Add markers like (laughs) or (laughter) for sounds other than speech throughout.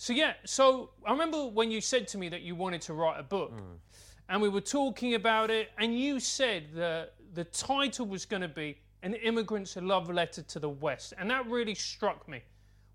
So yeah, so I remember when you said to me that you wanted to write a book, mm. and we were talking about it, and you said that the title was going to be "An Immigrant's Love Letter to the West," and that really struck me.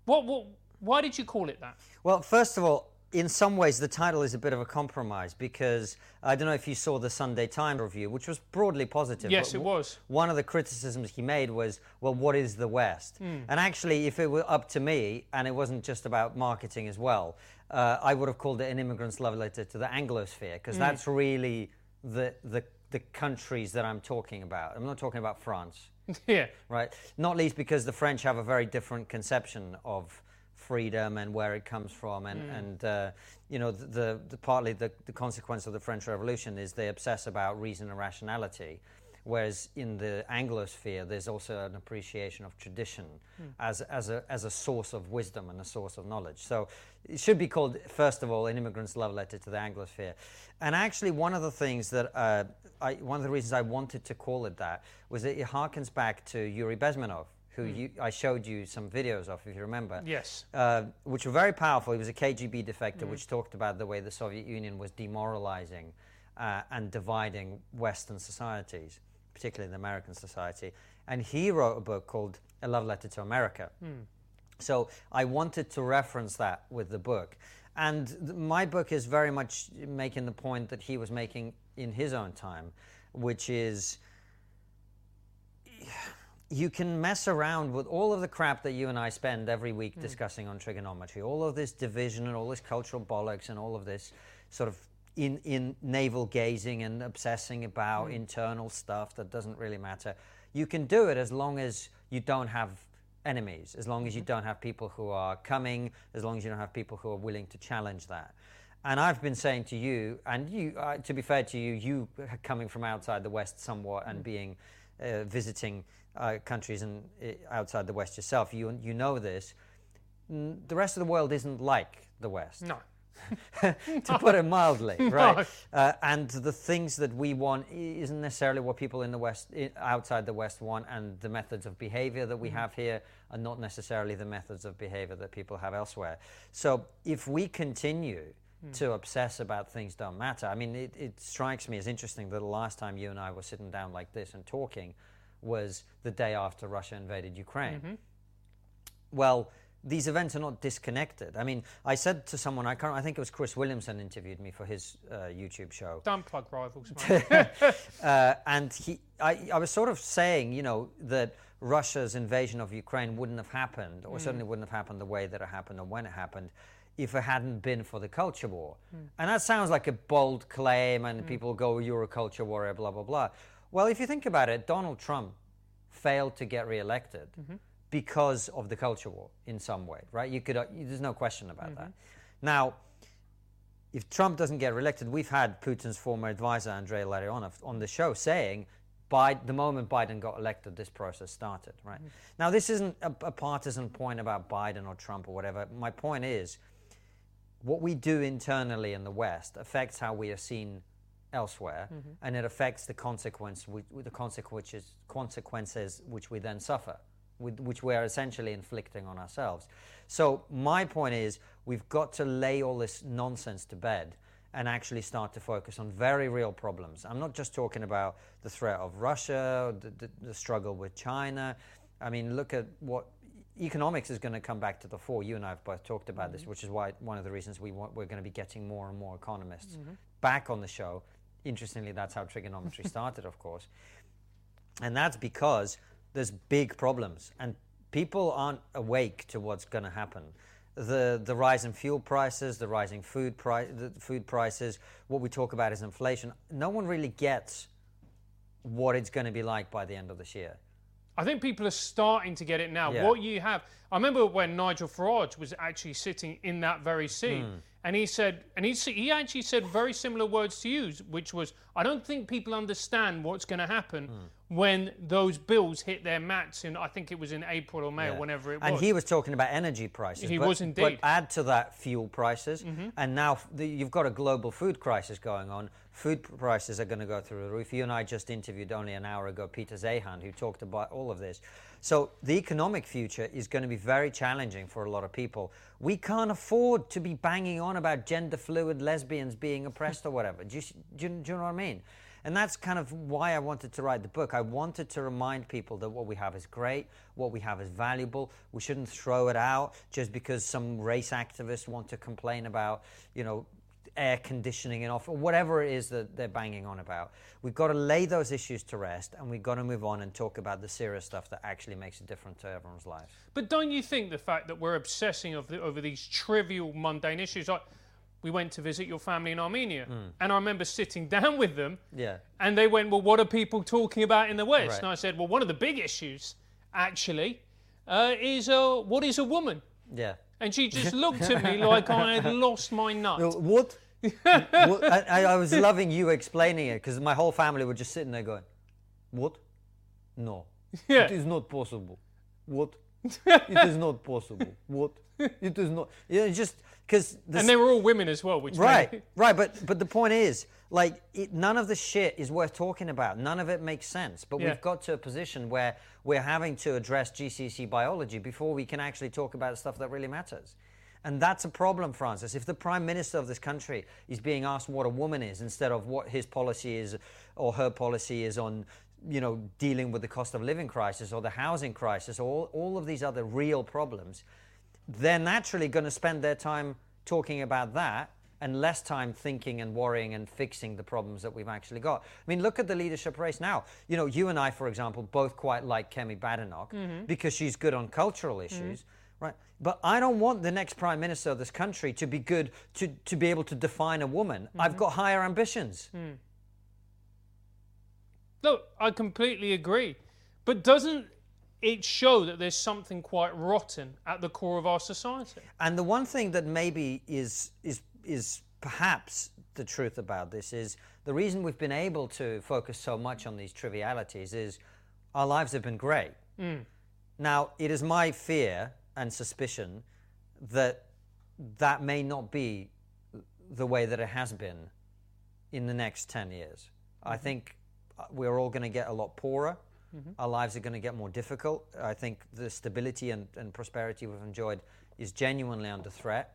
What, what, why did you call it that? Well, first of all, in some ways, the title is a bit of a compromise because I don't know if you saw the Sunday Times review, which was broadly positive. Yes, but it was. One of the criticisms he made was, well, what is the West? And actually, if it were up to me, and it wasn't just about marketing as well, uh, I would have called it an immigrant's love letter to the Anglosphere because that's really the, the, the countries that I'm talking about. I'm not talking about France (laughs) yeah, right? Not least because the French have a very different conception of freedom and where it comes from, and and uh, you know the, the, the partly the, the consequence of the French Revolution is they obsess about reason and rationality, whereas in the Anglosphere there's also an appreciation of tradition as as a as a source of wisdom and a source of knowledge. So it should be called first of all an immigrant's love letter to the Anglosphere, and actually one of the things that uh, I, one of the reasons I wanted to call it that was that it harkens back to Yuri Bezmenov, who you, I showed you some videos of, if you remember. Yes. Uh, which were very powerful. He was a KGB defector, which talked about the way the Soviet Union was demoralizing uh, and dividing Western societies, particularly the American society. And he wrote a book called A Love Letter to America. So I wanted to reference that with the book. And th- my book is very much making the point that he was making in his own time, which is you can mess around with all of the crap that you and I spend every week discussing on Triggernometry, all of this division and all this cultural bollocks and all of this sort of in, in navel gazing and obsessing about internal stuff that doesn't really matter. You can do it as long as you don't have enemies, as long as you don't have people who are coming, as long as you don't have people who are willing to challenge that. And I've been saying to you, and you, uh, to be fair to you, you coming from outside the West somewhat and being uh, visiting uh, countries and outside the West yourself, you you know this. N- The rest of the world isn't like the West No. (laughs) to put it mildly, (laughs) right? No. Uh, and the things that we want isn't necessarily what people in the West, outside the West, want, and the methods of behavior that we have here are not necessarily the methods of behavior that people have elsewhere. So if we continue to obsess about things don't matter, I mean, it, it strikes me as interesting that the last time you and I were sitting down like this and talking was the day after Russia invaded Ukraine well, these events are not disconnected. I mean, I said to someone, I, can't, I think it was Chris Williamson interviewed me for his uh, YouTube show. Don't plug rivals. (laughs) Uh, (laughs) and he, I, I was sort of saying, you know, that Russia's invasion of Ukraine wouldn't have happened, or certainly wouldn't have happened the way that it happened or when it happened, if it hadn't been for the culture war. And that sounds like a bold claim, and people go, you're a culture warrior, blah, blah, blah. Well, if you think about it, Donald Trump failed to get reelected mm-hmm. because of the culture war in some way, right? You could, uh, there's no question about that. Mm-hmm. Now, if Trump doesn't get reelected, we've had Putin's former advisor, Andrei Illarionov, on the show saying, by the moment Biden got elected, this process started, right? Mm-hmm. Now, this isn't a, a partisan point about Biden or Trump or whatever. My point is, what we do internally in the West affects how we are seen elsewhere, mm-hmm. and it affects the consequence, the consequences, consequences which we then suffer, which we are essentially inflicting on ourselves. So my point is, we've got to lay all this nonsense to bed and actually start to focus on very real problems. I'm not just talking about the threat of Russia, the, the, the struggle with China. I mean, look at what economics is going to come back to the fore. You and I have both talked about this, mm-hmm. which is why one of the reasons we want, we're going to be getting more and more economists mm-hmm. back on the show. Interestingly, that's how Triggernometry (laughs) started, of course. And that's because there's big problems and people aren't awake to what's going to happen. The, the rise in fuel prices, the rising food, pri- food prices, what we talk about is inflation. No one really gets what it's going to be like by the end of this year. I think people are starting to get it now. Yeah. What you have, I remember when Nigel Farage was actually sitting in that very seat, Hmm. and he said, and he he actually said very similar words to you, which was, I don't think people understand what's going to happen Hmm. when those bills hit their mats in, I think it was in April or May or whenever it was. and he was talking about energy prices. He but, was indeed. Mm-hmm. But add to that fuel prices, and now the, you've got a global food crisis going on. Food prices are going to go through the roof. You and I just interviewed only an hour ago Peter Zeihan, who talked about all of this. So the economic future is going to be very challenging for a lot of people. We can't afford to be banging on about gender fluid lesbians being oppressed or whatever. Do you, do do you know what I mean? And that's kind of why I wanted to write the book. I wanted to remind people that what we have is great, what we have is valuable. We shouldn't throw it out just because some race activists want to complain about, you know, air conditioning and off, or whatever it is that they're banging on about. We've got to lay those issues to rest and we've got to move on and talk about the serious stuff that actually makes a difference to everyone's lives. But don't you think the fact that we're obsessing over, over these trivial, mundane issues, like we went to visit your family in Armenia, and I remember sitting (laughs) down with them, Yeah. and they went, "Well, what are people talking about in the West?" Right. And I said, "Well, one of the big issues, actually, uh, is uh, what is a woman?" Yeah. And she just (laughs) looked at me like I had lost my (laughs) nut. What? (laughs) what? I, I- was loving you explaining it because my whole family were just sitting there going, What? No. Yeah. It is not possible. What? (laughs) it is not possible. What? It is not. Yeah, it's just because and they were all women as well, which Right, made- (laughs) right, but but the point is, like, it, none of the shit is worth talking about. None of it makes sense. But Yeah. we've got to a position where we're having to address GCSE biology before we can actually talk about stuff that really matters. And that's a problem, Francis. If the prime minister of this country is being asked what a woman is instead of what his policy is or her policy is on, you know, dealing with the cost of living crisis or the housing crisis or all, all of these other real problems, they're naturally going to spend their time talking about that and less time thinking and worrying and fixing the problems that we've actually got. I mean, look at the leadership race now. You know, you and I, for example, both quite like Kemi Badenoch mm-hmm. because she's good on cultural issues. Mm-hmm. Right, but I don't want the next prime minister of this country to be good to, to be able to define a woman. I've mm-hmm. got higher ambitions. Hmm. Look, I completely agree. But doesn't it show that there's something quite rotten at the core of our society? And the one thing that maybe is is is perhaps the truth about this is the reason we've been able to focus so much on these trivialities is our lives have been great. Hmm. Now, it is my fear and suspicion that that may not be the way that it has been in the next 10 years. I think uh, we're all going to get a lot poorer. Our lives are going to get more difficult. I think the stability and, and prosperity we've enjoyed is genuinely under threat.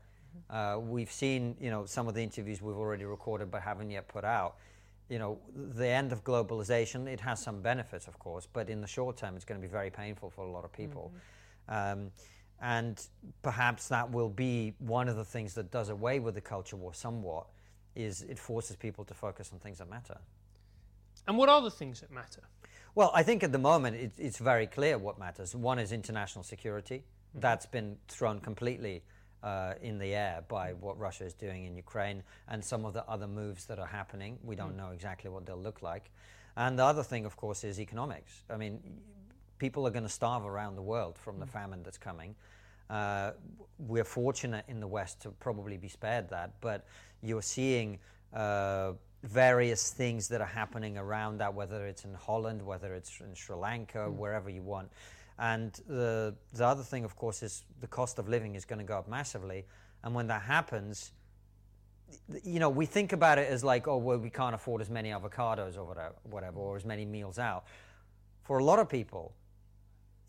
Uh, we've seen, you know, some of the interviews we've already recorded but haven't yet put out. You know, the end of globalization, it has some benefits, of course, but in the short term, it's going to be very painful for a lot of people. Um, and perhaps that will be one of the things that does away with the culture war somewhat, is it forces people to focus on things that matter. And what are the things that matter? Well, I think at the moment it, it's very clear what matters. One is international security. That's been thrown completely uh, in the air by what Russia is doing in Ukraine and some of the other moves that are happening. We don't know exactly what they'll look like. And the other thing, of course, is economics. I mean, people are going to starve around the world from the famine that's coming. Uh, we're fortunate in the West to probably be spared that, but you're seeing uh, various things that are happening around that, whether it's in Holland, whether it's in Sri Lanka, wherever you want. And the, the other thing, of course, is the cost of living is going to go up massively. And when that happens, you know, we think about it as like, oh, well, we can't afford as many avocados or whatever or as many meals out. For a lot of people,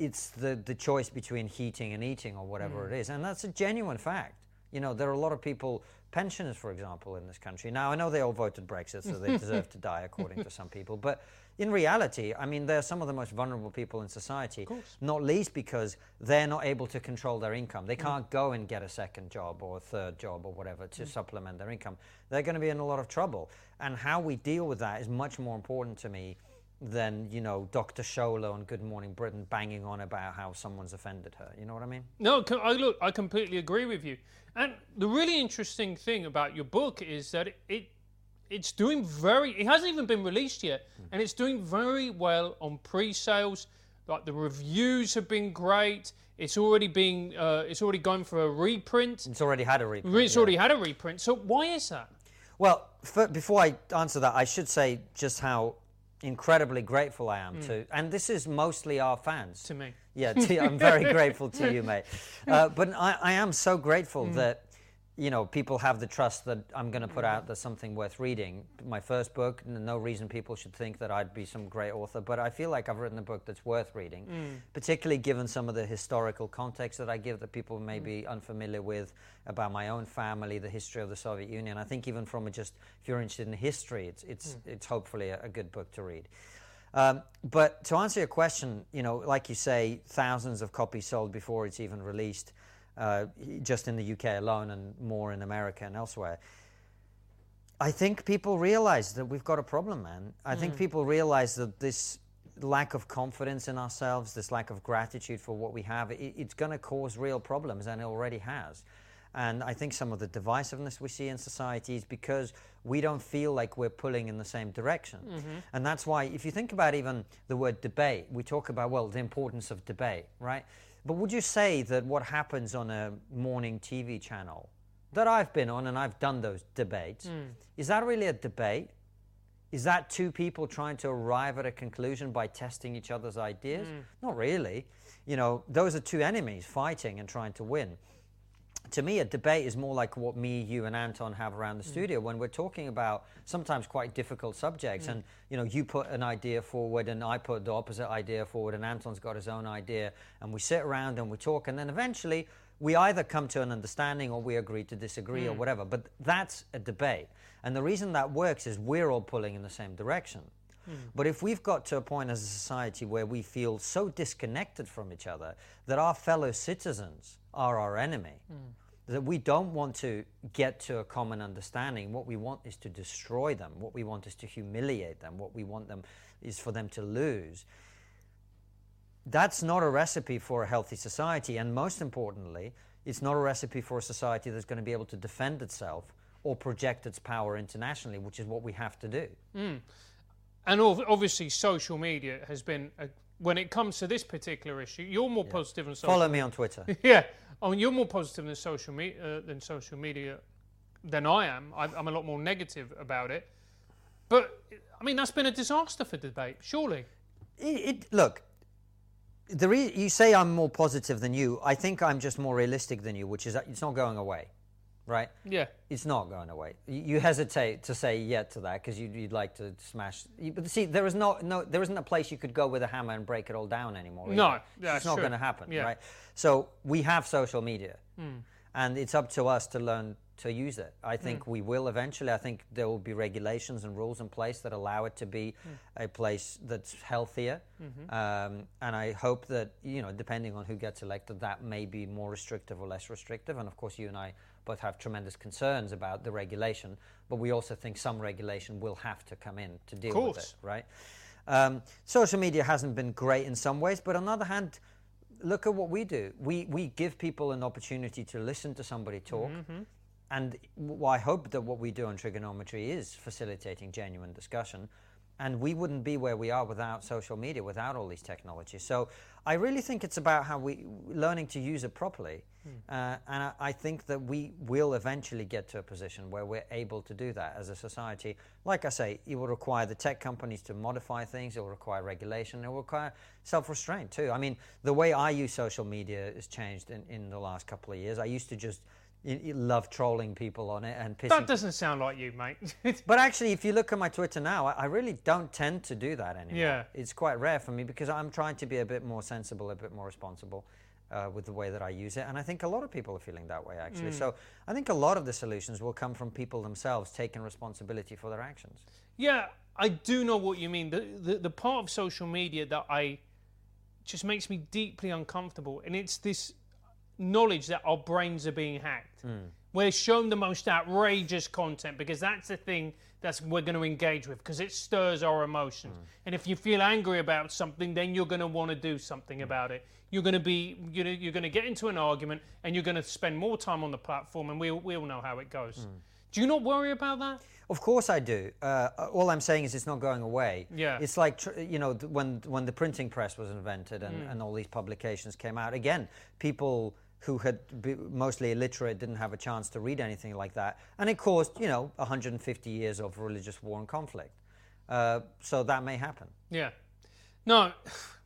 it's the, the choice between heating and eating or whatever mm. it is. And that's a genuine fact. You know, there are a lot of people, pensioners, for example, in this country. Now, I know they all voted Brexit, so they deserve to die, according to some people. But in reality, I mean, they're some of the most vulnerable people in society, not least because they're not able to control their income. They mm. can't go and get a second job or a third job or whatever to mm. supplement their income. They're going to be in a lot of trouble. And how we deal with that is much more important to me than, you know, Dr. Shola on Good Morning Britain banging on about how someone's offended her. You know what I mean? No, I look, I completely agree with you. And the really interesting thing about your book is that it, it it's doing very. It hasn't even been released yet, and it's doing very well on pre-sales. Like the reviews have been great. It's already being. Uh, it's already going for a reprint. It's already had a reprint. It's yeah. already had a reprint. So why is that? Well, f before I answer that, I should say just how incredibly grateful I am to, and this is mostly our fans. To me. Yeah, to, I'm very (laughs) grateful to you, mate. Uh, but I, I am so grateful Mm. that, you know, people have the trust that I'm going to put mm-hmm. out there's something worth reading. My first book, no reason people should think that I'd be some great author, but I feel like I've written a book that's worth reading, mm. particularly given some of the historical context that I give that people may mm. be unfamiliar with about my own family, the history of the Soviet Union. I think even from a just, if you're interested in history, it's, it's, mm. it's hopefully a, a good book to read. Um, but to answer your question, you know, like you say, thousands of copies sold before it's even released, uh, just in the UK alone, and more in America and elsewhere. I think people realize that we've got a problem, man. I think people realize that this lack of confidence in ourselves, this lack of gratitude for what we have, it, it's going to cause real problems, and it already has. And I think some of the divisiveness we see in society is because we don't feel like we're pulling in the same direction. And that's why, if you think about even the word debate, we talk about, well, the importance of debate, right? But would you say that what happens on a morning TV channel that I've been on and I've done those debates, hmm. is that really a debate? Is that two people trying to arrive at a conclusion by testing each other's ideas? Hmm. Not really. You know, those are two enemies fighting and trying to win. To me, a debate is more like what me, you, and Anton have around the mm. studio when we're talking about sometimes quite difficult subjects. Mm. And you know, you put an idea forward, and I put the opposite idea forward, and Anton's got his own idea, and we sit around and we talk, and then eventually we either come to an understanding or we agree to disagree or mm. whatever. But that's a debate. And the reason that works is we're all pulling in the same direction. But if we've got to a point as a society where we feel so disconnected from each other that our fellow citizens are our enemy, hmm. that we don't want to get to a common understanding, what we want is to destroy them, what we want is to humiliate them, what we want them is for them to lose. That's not a recipe for a healthy society. And most importantly, it's not a recipe for a society that's going to be able to defend itself or project its power internationally, which is what we have to do. Hmm. And obviously, social media has been, a, when it comes to this particular issue, you're more positive than social Follow me on Twitter. (laughs) Yeah, I mean, you're more positive than social media uh, than social media than I am. I'm, I'm a lot more negative about it. But I mean, that's been a disaster for debate, surely. it, it, look, the re- you say I'm more positive than you. I think I'm just more realistic than you, which is it's not going away, right? Yeah, It's not going away. You hesitate to say yet to that because you'd, you'd like to smash. But see, there is no, no, there isn't a place you could go with a hammer and break it all down anymore. No, either. that's it's not going to happen, Yeah. right? So we have social media, Hmm. and it's up to us to learn to use it. I Hmm. think we will eventually. I think there will be regulations and rules in place that allow it to be Hmm. a place that's healthier. Mm-hmm. Um, and I hope that you know, depending on who gets elected, that may be more restrictive or less restrictive. And of course, you and I both have tremendous concerns about the regulation, but we also think some regulation will have to come in to deal with it, right? Um, social media hasn't been great in some ways, but on the other hand, look at what we do. We we give people an opportunity to listen to somebody talk. And w- I hope that what we do on Triggernometry is facilitating genuine discussion. And we wouldn't be where we are without social media, without all these technologies. So I really think it's about how we learning to use it properly. Uh, and I, I think that we will eventually get to a position where we're able to do that as a society. Like I say, it will require the tech companies to modify things. It will require regulation. It will require self-restraint too. I mean, the way I use social media has changed in, in the last couple of years. I used to just y- y- love trolling people on it and pissing that doesn't sound like you, mate. (laughs) but actually, if you look at my Twitter now, I, I really don't tend to do that anymore. Yeah. It's quite rare for me because I'm trying to be a bit more sensible, a bit more responsible uh, with the way that I use it. And I think a lot of people are feeling that way, actually. So I think a lot of the solutions will come from people themselves taking responsibility for their actions. Yeah, I do know what you mean. The, the the part of social media that I just makes me deeply uncomfortable, and it's this knowledge that our brains are being hacked. Hmm. We're shown the most outrageous content because that's the thing that's we're going to engage with because it stirs our emotions. Hmm. And if you feel angry about something, then you're going to want to do something hmm. about it. You're going to be, you know, you're going to get into an argument, and you're going to spend more time on the platform, and we we all know how it goes. Do you not worry about that? Of course I do. Uh, all I'm saying is it's not going away. Yeah. It's like tr- you know th- when when the printing press was invented and, and all these publications came out. Again, people who had mostly illiterate didn't have a chance to read anything like that, and it caused you know 150 years of religious war and conflict. Uh, so that may happen. Yeah. No. (sighs)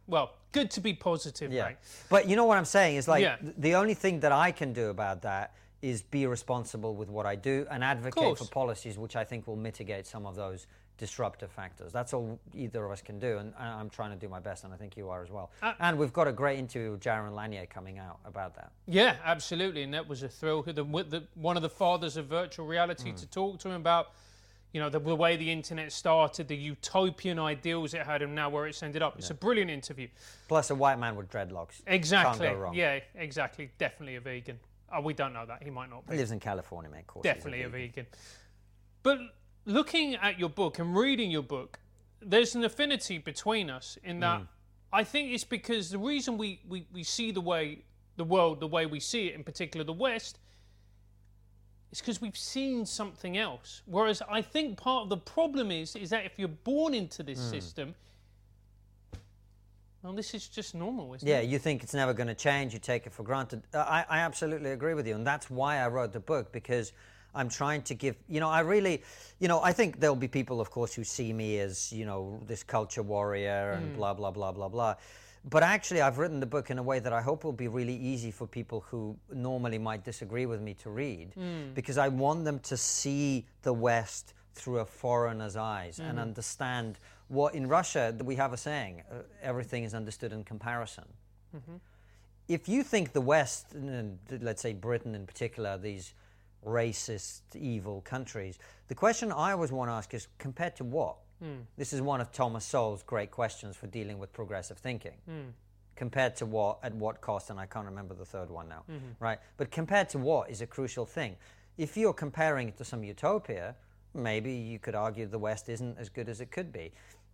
Well, good to be positive, Yeah. right? But you know what I'm saying is like Yeah. th- the only thing that I can do about that is be responsible with what I do and advocate for policies which I think will mitigate some of those disruptive factors. That's all either of us can do, and I'm trying to do my best, and I think you are as well. Uh, and we've got a great interview with Jaron Lanier coming out about that. Yeah, absolutely, and that was a thrill. The, the, one of the fathers of virtual reality Hmm. to talk to him about, you know, the, the way the internet started, the utopian ideals it had, and now where it's ended up. It's a brilliant interview. Plus, a white man with dreadlocks. Exactly. Can't go wrong. Yeah, exactly. Definitely a vegan. Oh, we don't know that. He might not be. He lives in California, man. Of course, Definitely a vegan. But looking at your book and reading your book, there's an affinity between us in that Mm. I think it's because the reason we, we, we see the way the world the way we see it, in particular the West, is because we've seen something else. Whereas I think part of the problem is is that if you're born into this Mm. system, well, this is just normal, isn't Yeah, it? Yeah, you think it's never going to change, you take it for granted. I, I absolutely agree with you, and that's why I wrote the book because I'm trying to give, you know, I really, you know, I think there'll be people, of course, who see me as, you know, this culture warrior and mm. blah, blah, blah, blah, blah. But actually, I've written the book in a way that I hope will be really easy for people who normally might disagree with me to read mm. because I want them to see the West through a foreigner's eyes and mm. understand what in Russia we have a saying uh, everything is understood in comparison. Mm-hmm. If you think the West, let's say Britain in particular, these racist, evil countries, the question I always want to ask is compared to what? Hmm. This is one of Thomas Sowell's great questions for dealing with progressive thinking. Hmm. Compared to what, at what cost, and I can't remember the third one now, mm-hmm. right? But compared to what is a crucial thing. If you're comparing it to some utopia, maybe you could argue the West isn't as good as it could be.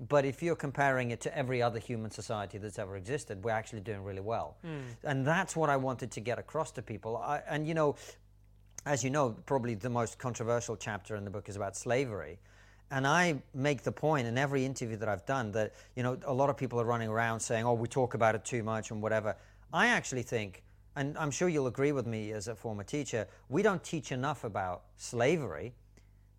But if you're comparing it to every other human society that's ever existed, we're actually doing really well. Hmm. And that's what I wanted to get across to people. I, and, you know, as you know, probably the most controversial chapter in the book is about slavery. And I make the point in every interview that I've done that, you know, a lot of people are running around saying, oh, we talk about it too much and whatever. I actually think, and I'm sure you'll agree with me as a former teacher, we don't teach enough about slavery.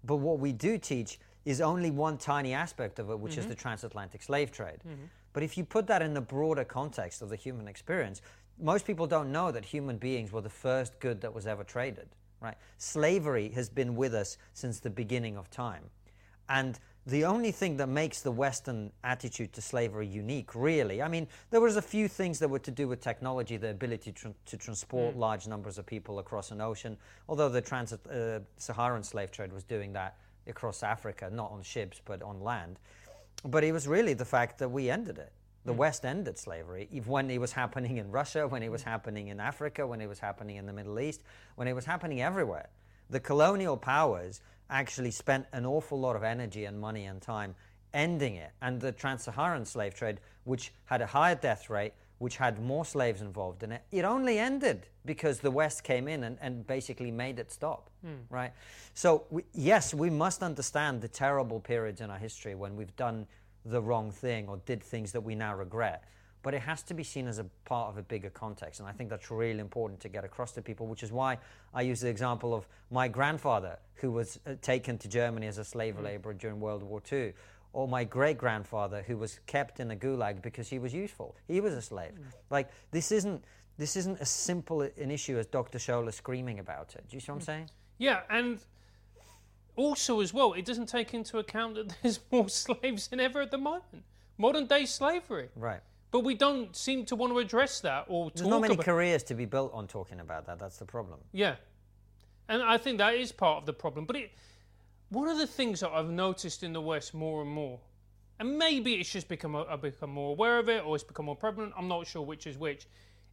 But what we do teach is only one tiny aspect of it, which is mm-hmm. the transatlantic slave trade. Mm-hmm. But if you put that in the broader context of the human experience, most people don't know that human beings were the first good that was ever traded. Right? Slavery has been with us since the beginning of time. And the only thing that makes the Western attitude to slavery unique, really, I mean, there was a few things that were to do with technology, the ability to, to transport mm. large numbers of people across an ocean, although the trans-Saharan uh, slave trade was doing that across Africa, not on ships, but on land. But it was really the fact that we ended it. The hmm. West ended slavery when it was happening in Russia, when it was hmm. happening in Africa, when it was happening in the Middle East, when it was happening everywhere. The colonial powers actually spent an awful lot of energy and money and time ending it. And the trans Saharan slave trade, which had a higher death rate, which had more slaves involved in it, it only ended because the West came in and, and basically made it stop. Hmm. Right? So, we, yes, we must understand the terrible periods in our history when we've done the wrong thing or did things that we now regret. But it has to be seen as a part of a bigger context. And I think that's really important to get across to people, which is why I use the example of my grandfather, who was uh, taken to Germany as a slave mm. laborer during World War II, or my great grandfather, who was kept in a gulag because he was useful. He was a slave. Mm. Like, this isn't. This isn't as simple an issue as Dr. Shola screaming about it. Do you see what I'm mm. saying? Yeah, and also as well, it doesn't take into account that (laughs) there's more slaves than ever at the moment. Modern day slavery. Right. But we don't seem to want to address that or There's talk not many about careers to be built on talking about that. That's the problem. Yeah. And I think that is part of the problem. But it, one of the things that I've noticed in the West more and more, and maybe it's just become a, I've become more aware of it or it's become more prevalent, I'm not sure which is which.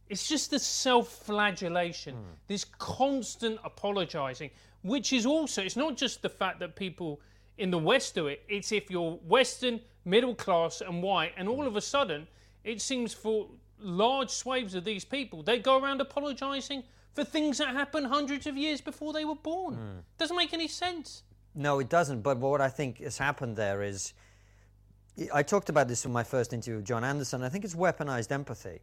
It's just the self flagellation, hmm. this constant apologizing, which is also, it's not just the fact that people in the West do it, it's if you're Western, middle class, and white, and all of a sudden, it seems for large swathes of these people, they go around apologizing for things that happened hundreds of years before they were born. Doesn't make any sense. No, it doesn't. But what I think has happened there is, I talked about this in my first interview with John Anderson. I think it's weaponized empathy.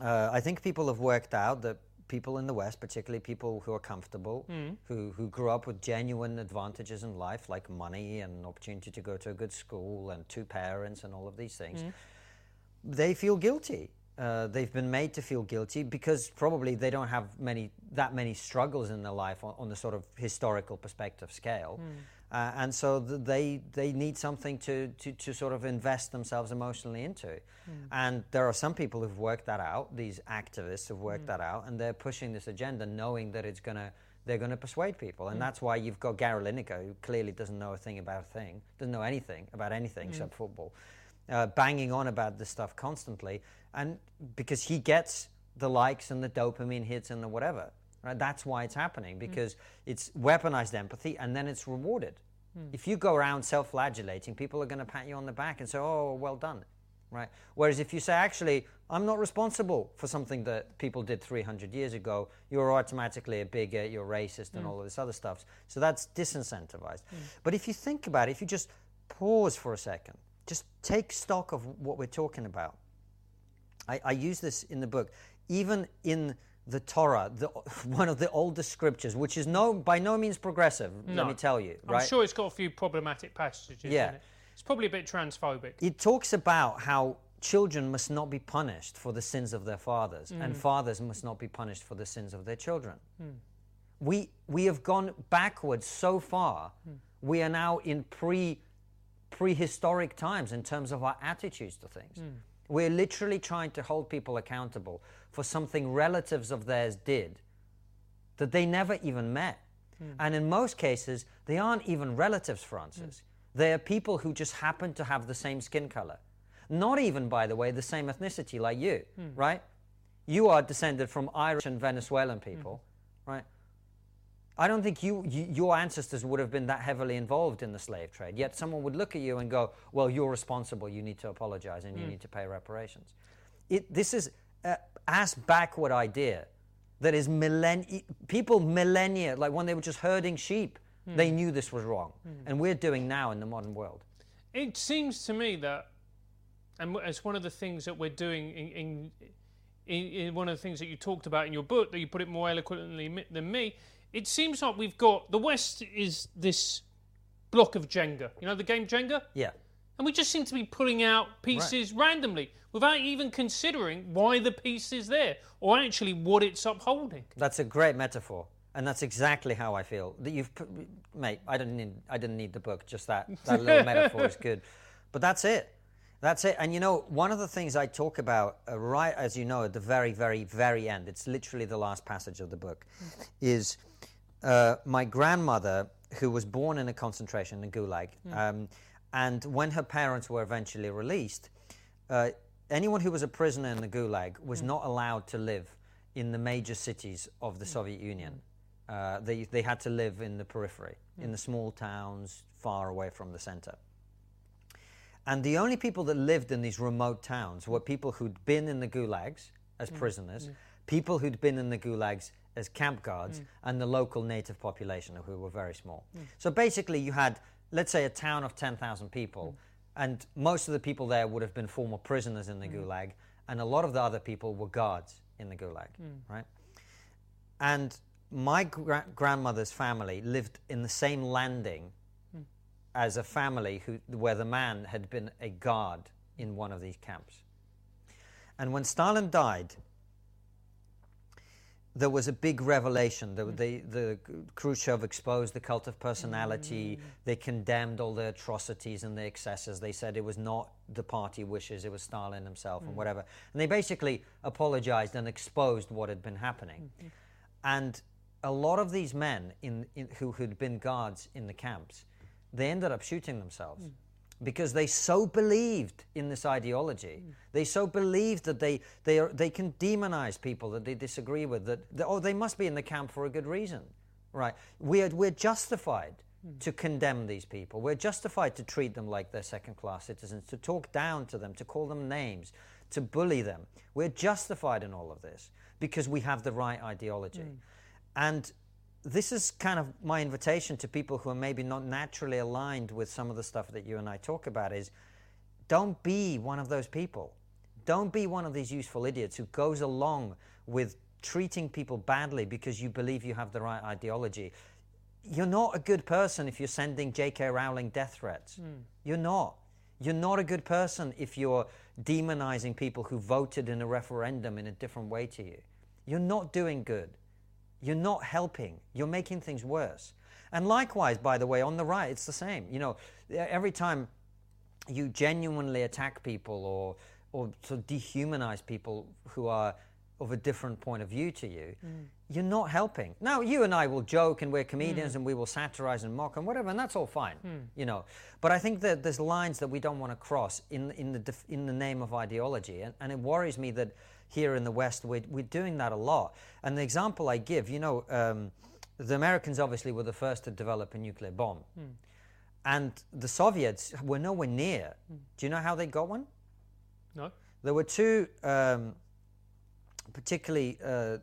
Uh, I think people have worked out that people in the West, particularly people who are comfortable, hmm. who, who grew up with genuine advantages in life, like money and opportunity to go to a good school and two parents and all of these things, hmm. they feel guilty. Uh, they've been made to feel guilty because probably they don't have many that many struggles in their life on, on the sort of historical perspective scale, hmm. uh, and so th- they they need something to, to, to sort of invest themselves emotionally into. Hmm. And there are some people who've worked that out. These activists have worked hmm. that out, and they're pushing this agenda, knowing that it's gonna they're going to persuade people, and that's why you've got Gary Lineker, who clearly doesn't know a thing about a thing, doesn't know anything about anything except football, uh, banging on about this stuff constantly, and because he gets the likes and the dopamine hits and the whatever. Right? That's why it's happening mm. because it's weaponized empathy, and then it's rewarded. Mm. If you go around self-flagellating, people are going to pat you on the back and say, "Oh, well done." Right. Whereas if you say, actually, I'm not responsible for something that people did 300 years ago, you're automatically a bigot, you're racist, and mm. all of this other stuff. So that's disincentivized. But if you think about it, if you just pause for a second, just take stock of what we're talking about. I, I use this in the book, even in the Torah, the, (laughs) one of the oldest scriptures, which is no by no means progressive. Let me tell you, Right? I'm sure it's got a few problematic passages. Yeah. In it. It's probably a bit transphobic. it talks about how children must not be punished for the sins of their fathers, and mm. fathers must not be punished for the sins of their children. Hmm. We, we have gone backwards so far, hmm. we are now in pre, prehistoric times in terms of our attitudes to things. Hmm. We're literally trying to hold people accountable for something relatives of theirs did that they never even met. Hmm. And in most cases, they aren't even relatives, Francis. Hmm. They are people who just happen to have the same skin color. Not even, by the way, the same ethnicity like you, right? You are descended from Irish and Venezuelan people, right? I don't think you, you, your ancestors would have been that heavily involved in the slave trade. Yet someone would look at you and go, "Well, you're responsible. You need to apologize and you hmm. need to pay reparations." It, this is uh, a ass backward idea that is millenn- people millennia like when they were just herding sheep, hmm. they knew this was wrong, hmm. and we're doing now in the modern world. It seems to me that, and it's one of the things that we're doing in, in, in, in one of the things that you talked about in your book, that you put it more eloquently than me. It seems like we've got the West is this block of Jenga. You know the game Jenga, Yeah. and we just seem to be pulling out pieces randomly without even considering why the piece is there or actually what it's upholding. That's a great metaphor, and that's exactly how I feel. That you've, put, mate. I didn't need. I didn't need the book. Just that that little metaphor is good, (laughs) but that's it. That's it. And you know, one of the things I talk about, uh, right as you know, at the very, very, very end, it's literally the last passage of the book, is uh, my grandmother, who was born in a concentration in Gulag, um, and when her parents were eventually released, uh, anyone who was a prisoner in the Gulag was not allowed to live in the major cities of the Soviet Union. Uh, they, they had to live in the periphery, in the small towns far away from the center. And the only people that lived in these remote towns were people who'd been in the gulags as prisoners, people who'd been in the gulags as camp guards, mm. and the local native population who were very small. Mm. So basically, you had, let's say, a town of 10,000 people, mm. and most of the people there would have been former prisoners in the gulag, and a lot of the other people were guards in the gulag, right? And my gra- grandmother's family lived in the same landing as a family who, where the man had been a guard in one of these camps. And when Stalin died, there was a big revelation. The, mm. the, the Khrushchev exposed the cult of personality. Mm. They condemned all the atrocities and the excesses. They said it was not the party wishes, it was Stalin himself and mm. whatever. And they basically apologized and exposed what had been happening. Mm-hmm. And a lot of these men in, in, who had been guards in the camps, they ended up shooting themselves because they so believed in this ideology. Mm. They so believed that they, they, are, they can demonize people that they disagree with, that, oh, they must be in the camp for a good reason. Right? We're, we're justified hmm. to condemn these people. We're justified to treat them like they're second class citizens, to talk down to them, to call them names, to bully them. We're justified in all of this because we have the right ideology. Hmm. And this is kind of my invitation to people who are maybe not naturally aligned with some of the stuff that you and I talk about is don't be one of those people. Don't be one of these useful idiots who goes along with treating people badly because you believe you have the right ideology. You're not a good person if you're sending J.K. Rowling death threats. Hmm. You're not. You're not a good person if you're demonizing people who voted in a referendum in a different way to you. You're not doing good. You're not helping. You're making things worse. And likewise, by the way, on the right, it's the same. You know, every time you genuinely attack people or or sort of dehumanize people who are of a different point of view to you, mm. you're not helping. Now, you and I will joke and we're comedians mm. and we will satirize and mock and whatever, and that's all fine, mm. you know. But I think that there's lines that we don't want to cross in, in, the, in the name of ideology. And, and, it worries me that here in the West we're, we're doing that a lot. And the example I give, you know, um, the Americans obviously were the first to develop a nuclear bomb. Mm. And the Soviets were nowhere near. Mm. Do you know how they got one? No. There were two, um, particularly, uh,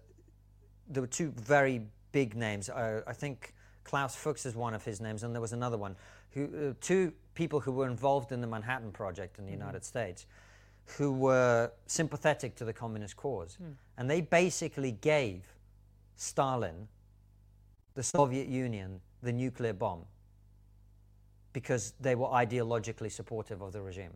there were two very big names. Uh, I think Klaus Fuchs is one of his names, and there was another one. Who, uh, two people who were involved in the Manhattan Project in the mm-hmm. United States, who were sympathetic to the communist cause, mm. and they basically gave Stalin the Soviet Union the nuclear bomb because they were ideologically supportive of the regime.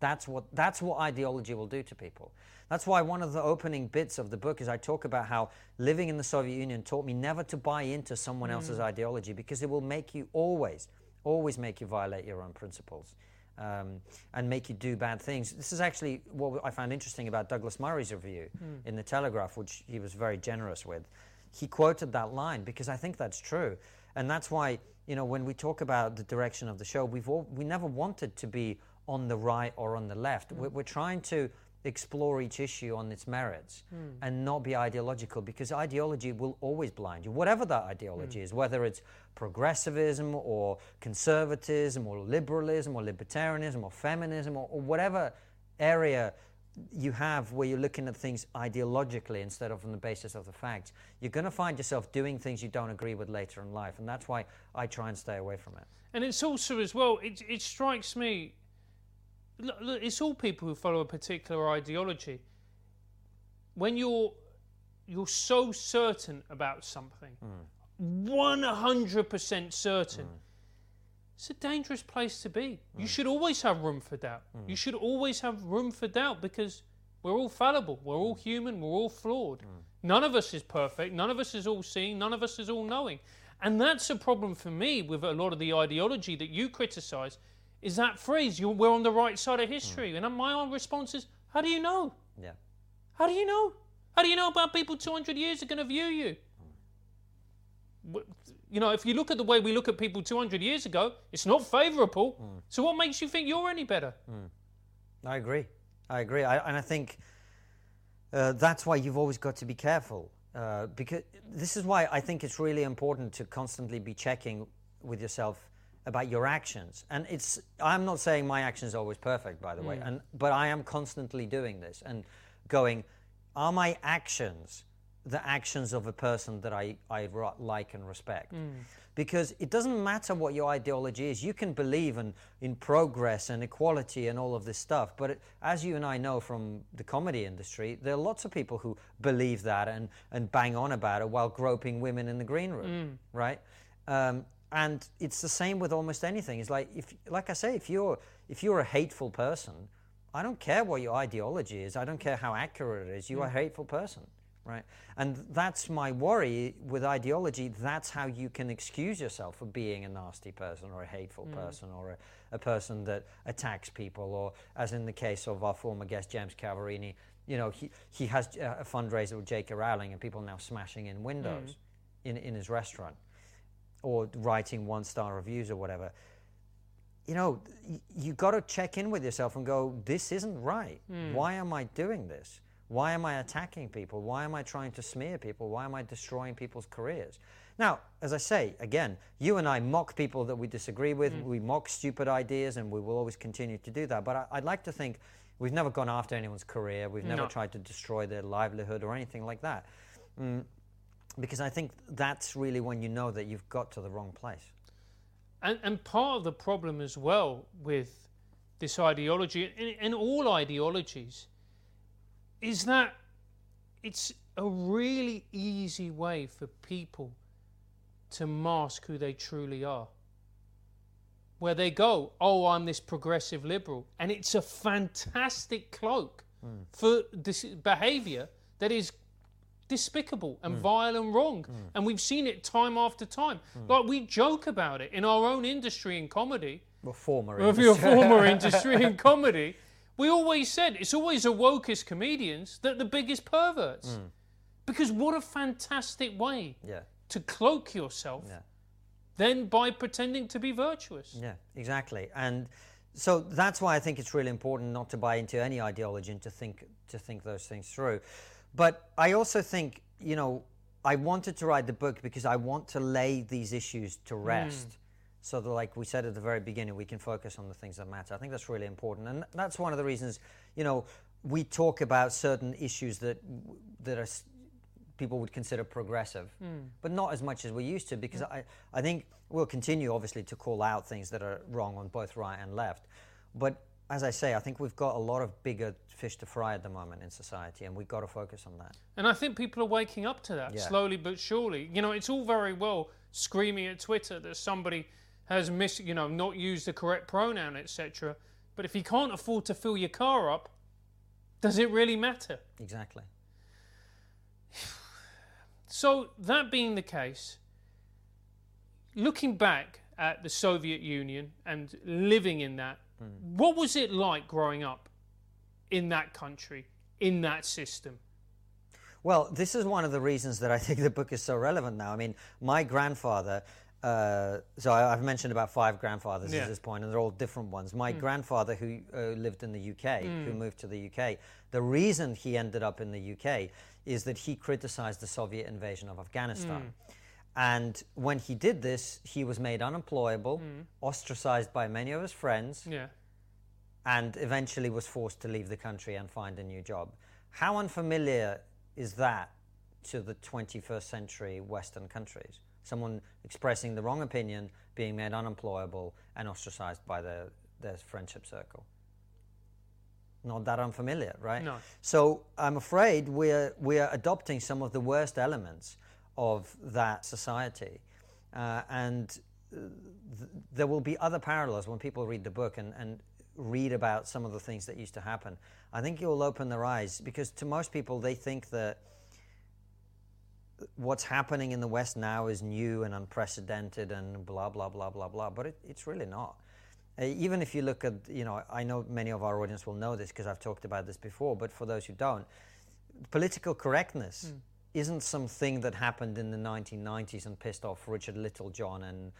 That's what, that's what ideology will do to people. That's why one of the opening bits of the book is I talk about how living in the Soviet Union taught me never to buy into someone mm. else's ideology because it will make you always, always make you violate your own principles. Um, and make you do bad things. This is actually what I found interesting about Douglas Murray's review mm. in the Telegraph, which he was very generous with he quoted that line because I think that's true. And that's why, you know, when we talk about the direction of the show, we've all, we never wanted to be on the right or on the left. Mm. We're, we're, trying to explore each issue on its merits mm. and not be ideological because ideology will always blind you, whatever that ideology mm. is, whether it's progressivism or conservatism or liberalism or libertarianism or feminism or, or whatever area you have where you're looking at things ideologically instead of on the basis of the facts, you're going to find yourself doing things you don't agree with later in life. And that's why I try and stay away from it. And it's also, as well, it, it strikes me, look, it's all people who follow a particular ideology. When you're, you're so certain about something, mm. 100% certain. Mm it's a dangerous place to be. Mm. You should always have room for doubt. Mm. You should always have room for doubt because we're all fallible. We're all human. We're all flawed. Mm. None of us is perfect. None of us is all seeing. None of us is all knowing. And that's a problem for me with a lot of the ideology that you criticize is that phrase, we're on the right side of history. Mm. And my own response is, how do you know? Yeah. How do you know? How do you know about people 200 years are going to view you? Mm you know, if you look at the way we look at people 200 years ago, it's not favourable. Mm. So what makes you think you're any better? Mm. I agree. I agree. I, and I think uh, that's why you've always got to be careful. Uh, because this is why I think it's really important to constantly be checking with yourself about your actions. And it's I'm not saying my actions are always perfect, by the mm. way, and but I am constantly doing this and going, are my actions the actions of a person that I, I like and respect. Mm. Because it doesn't matter what your ideology is. You can believe in, in progress and equality and all of this stuff. But it, as you and I know from the comedy industry, there are lots of people who believe that and, and bang on about it while groping women in the green room, mm. right? Um, and it's the same with almost anything. It's like, if, like I say, if you're, if you're a hateful person, I don't care what your ideology is. I don't care how accurate it is. You mm. are a hateful person right? And that's my worry with ideology. That's how you can excuse yourself for being a nasty person or a hateful mm. person or a, a, person that attacks people, or as in the case of our former guest James Cavarini, you know, he, he has a fundraiser with J.K. Rowling and people now smashing in windows mm. in, in his restaurant or writing one star reviews or whatever. You know, you got to check in with yourself and go, this isn't right. Mm. Why am I doing this? Why am I attacking people? Why am I trying to smear people? Why am I destroying people's careers? Now, as I say, again, you and I mock people that we disagree with. Mm. We mock stupid ideas, and we will always continue to do that. But I, would like to think we've never gone after anyone's career. We've never no. tried to destroy their livelihood or anything like that. Mm, because I think that's really when you know that you've got to the wrong place. And, and part of the problem as well with this ideology, and, and all ideologies, is that it's a really easy way for people to mask who they truly are. where they go, "Oh, I'm this progressive liberal," and it's a fantastic cloak hmm. for this behaviour that is despicable and mm. vile and wrong. Mm. And we've seen it time after time. Mm. Like we joke about it in our own industry in comedy. Well, former. Of your industry. (laughs) former industry in comedy, we always said it's always the wokest comedians that the biggest perverts. Because what a fantastic way Yeah, to cloak yourself yeah. then by pretending to be virtuous. Yeah, exactly. And so that's why I think it's really important not to buy into any ideology and to think to think those things through. But I also think, you know, I wanted to write the book because I want to lay these issues to hmm. rest. So that, like we said at the very beginning, we can focus on the things that matter. I think that's really important, and that's one of the reasons, you know, we talk about certain issues that that are people would consider progressive, hmm. but not as much as we used to because hmm. I, I think we'll continue obviously to call out things that are wrong on both right and left. But as I say, I think we've got a lot of bigger fish to fry at the moment in society and we've got to focus on that. And I think people are waking up to that Yeah. slowly but surely. You know, it's all very well screaming at Twitter that somebody has mis, you know, not used the correct pronoun, etc. But if you can't afford to fill your car up, does it really matter? Exactly. (sighs) So that being the case, looking back at the Soviet Union and living in that, what was it like growing up in that country, in that system? Well, this is one of the reasons that I (laughs) think the book is so relevant now. I mean, my grandfather, uh, so I, I've mentioned about five grandfathers Yeah. at this point, and they're all different ones. My grandfather, who uh, lived in the UK, who moved to the UK, the reason he ended up in the UK is that he criticized the Soviet invasion of Afghanistan. And when he did this, he was made unemployable, hmm. ostracized by many of his friends, Yeah. and eventually was forced to leave the country and find a new job. How unfamiliar is that to the 21st century Western countries? Someone expressing the wrong opinion, being made unemployable, and ostracized by their, their friendship circle. Not that unfamiliar, right? No. So I'm afraid we're, we're adopting some of the worst elements of that society. Uh, and th- there will be other parallels when people read the book and, and read about some of the things that used to happen. I think you'll open their eyes because to most people, they think that what's happening in the West now is new and unprecedented and blah, blah, blah, blah, blah. But it, it's really not. Uh, even if you look at, you know, I know many of our audience will know this because I've talked about this before, but for those who don't, political correctness isn't something that happened in the 1990s and pissed off Richard Littlejohn and,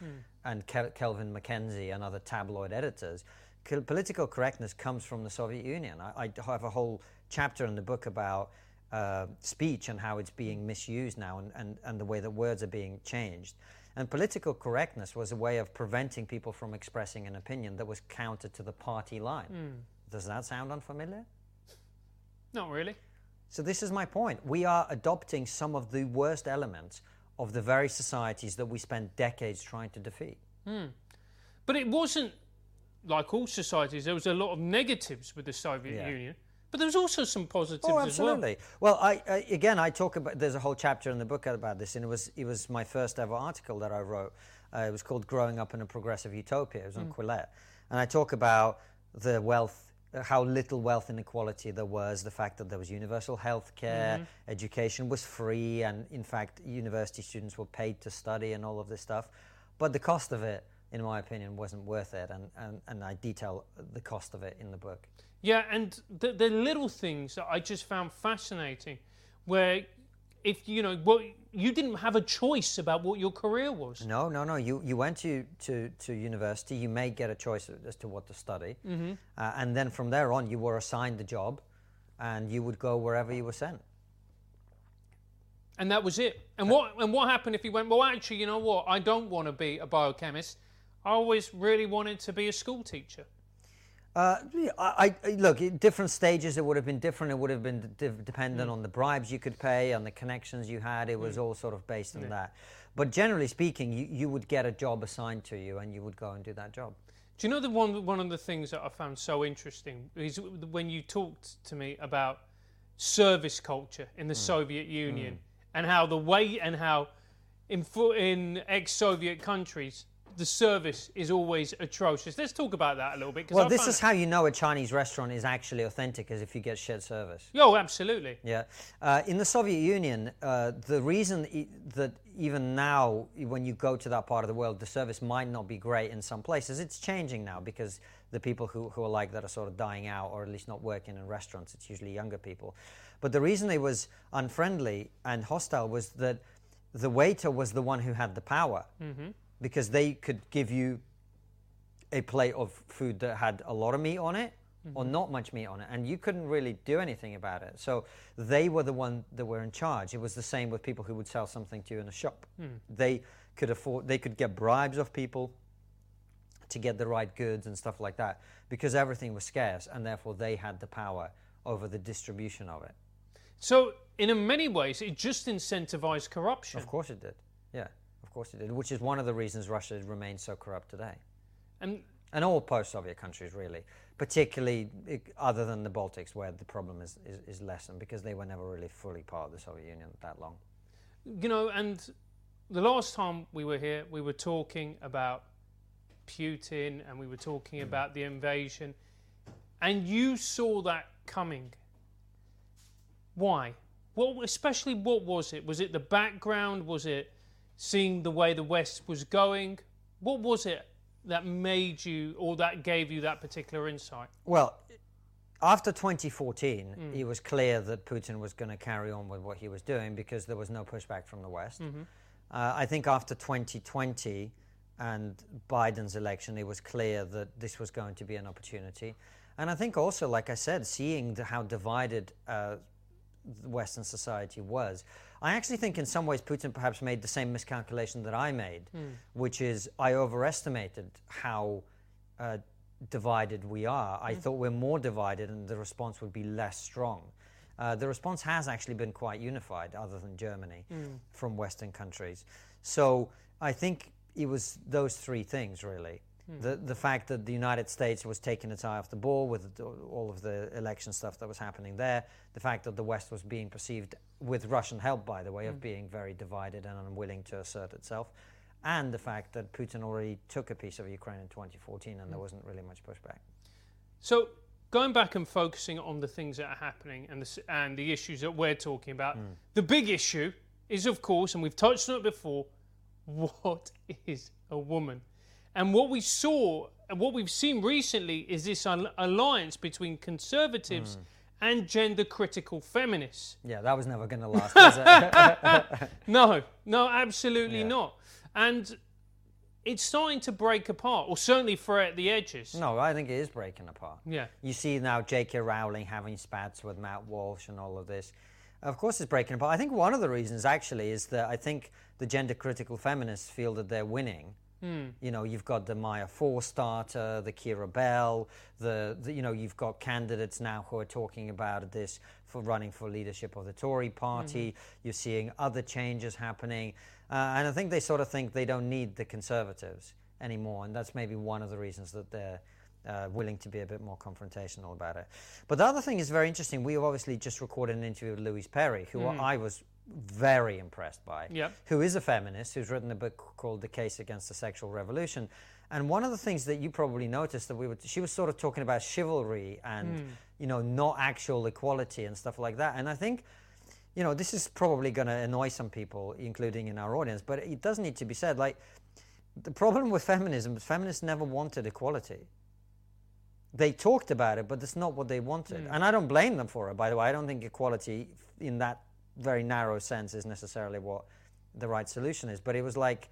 and Kel- Kelvin Mackenzie and other tabloid editors. Col- political correctness comes from the Soviet Union. I, I have a whole chapter in the book about uh, speech and how it's being misused now and, and, and the way that words are being changed. And political correctness was a way of preventing people from expressing an opinion that was counter to the party line. Does that sound unfamiliar? Not really. So this is my point. We are adopting some of the worst elements of the very societies that we spent decades trying to defeat. But it wasn't like all societies. There was a lot of negatives with the Soviet Yeah. Union, but there was also some positives Oh, as well. absolutely. Well, I, I again, I talk about. There's a whole chapter in the book about this, and it was it was my first ever article that I wrote. Uh, it was called "Growing Up in a Progressive Utopia." It was on Quillette, and I talk about the wealth, how little wealth inequality there was, the fact that there was universal health care, mm-hmm. education was free, and in fact, university students were paid to study and all of this stuff. But the cost of it, in my opinion, wasn't worth it, and, and, and I detail the cost of it in the book. Yeah, and the, the little things that I just found fascinating, where if you know what you didn't have a choice about what your career was. No, no, no. You you went to, to, to university. You may get a choice as to what to study, mm-hmm. uh, and then from there on, you were assigned a job, and you would go wherever you were sent. and that was it. And what and what happened if he went? Well, actually, you know what? I don't want to be a biochemist. I always really wanted to be a school teacher. Uh, I, I look at different stages. It would have been different. It would have been de- dependent mm. on the bribes you could pay, on the connections you had. It was mm. all sort of based on that. But generally speaking, you, you would get a job assigned to you, and you would go and do that job. Do you know the one one of the things that I found so interesting is when you talked to me about service culture in the mm. Soviet Union and how the way and how in in ex-Soviet countries the service is always atrocious. Let's talk about that a little bit. Well, I this is how you know a Chinese restaurant is actually authentic, is if you get shared service. Oh, absolutely. Yeah. Uh, in the Soviet Union, uh, the reason e- that even now, when you go to that part of the world, the service might not be great in some places, it's changing now because the people who, who are like that are sort of dying out or at least not working in restaurants. It's usually younger people. But the reason it was unfriendly and hostile was that the waiter was the one who had the power because they could give you a plate of food that had a lot of meat on it or mm-hmm. not much meat on it and you couldn't really do anything about it. So they were the one that were in charge. It was the same with people who would sell something to you in a shop. Hmm. They could afford they could get bribes of people to get the right goods and stuff like that because everything was scarce and therefore they had the power over the distribution of it. So, in many ways, it just incentivized corruption. of course it did. Yeah of course it did which is one of the reasons russia remains so corrupt today And and all post-Soviet countries really, particularly other than the Baltics, where the problem is, is, is lessened because they were never really fully part of the Soviet Union that long. you know, and the last time we were here, we were talking about Putin and we were talking mm. about the invasion, and you saw that coming. Why? What, especially, what was it? Was it the background? Was it seeing the way the West was going? What was it that made you, or that gave you that particular insight? Well, after 2014, it was clear that Putin was going to carry on with what he was doing because there was no pushback from the West. Uh, I think after 2020 and Biden's election, it was clear that this was going to be an opportunity. And I think also, like I said, seeing the, how divided uh, Western society was. I actually think in some ways Putin perhaps made the same miscalculation that I made, which is I overestimated how uh, divided we are. I thought we're more divided and the response would be less strong. Uh, the response has actually been quite unified, other than Germany, from Western countries. So I think it was those three things really. Hmm. The, the fact that the United States was taking its eye off the ball with all of the election stuff that was happening there, the fact that the West was being perceived, with Russian help by the way, of hmm. being very divided and unwilling to assert itself, and the fact that Putin already took a piece of Ukraine in 2014 and there hmm. wasn't really much pushback. So going back and focusing on the things that are happening and the, and the issues that we're talking about, the big issue is, of course, and we've touched on it before, (laughs) what is a woman? And what we saw, and what we've seen recently, is this al- alliance between conservatives hmm. and gender critical feminists. Yeah, that was never going to last, was it? (laughs) No, no, absolutely Yeah. not. And it's starting to break apart, or certainly fray at the edges. no, I think it is breaking apart. Yeah. You see now J.K. Rowling having spats with Matt Walsh and all of this. Of course, it's breaking apart. I think one of the reasons actually is that I think the gender critical feminists feel that they're winning. You know, you've got the Maya Forstater, the Keira Bell, the, the you know, you've got candidates now who are talking about this for running for leadership of the Tory party. You're seeing other changes happening, uh, and I think they sort of think they don't need the conservatives anymore, and that's maybe one of the reasons that they're uh, willing to be a bit more confrontational about it. But the other thing is very interesting. We have obviously just recorded an interview with Louise Perry, who I was very impressed by, Yep. who is a feminist, who's written a book called The Case Against the Sexual Revolution. And one of the things that you probably noticed that we were, she was sort of talking about chivalry and, hmm. you know, not actual equality and stuff like that. And I think, you know, this is probably going to annoy some people, including in our audience, but it does need to be said. Like, the problem with feminism is feminists never wanted equality. They talked about it, but that's not what they wanted. Hmm. And I don't blame them for it, by the way. I don't think equality, in that very narrow sense, is necessarily what the right solution is. But it was like,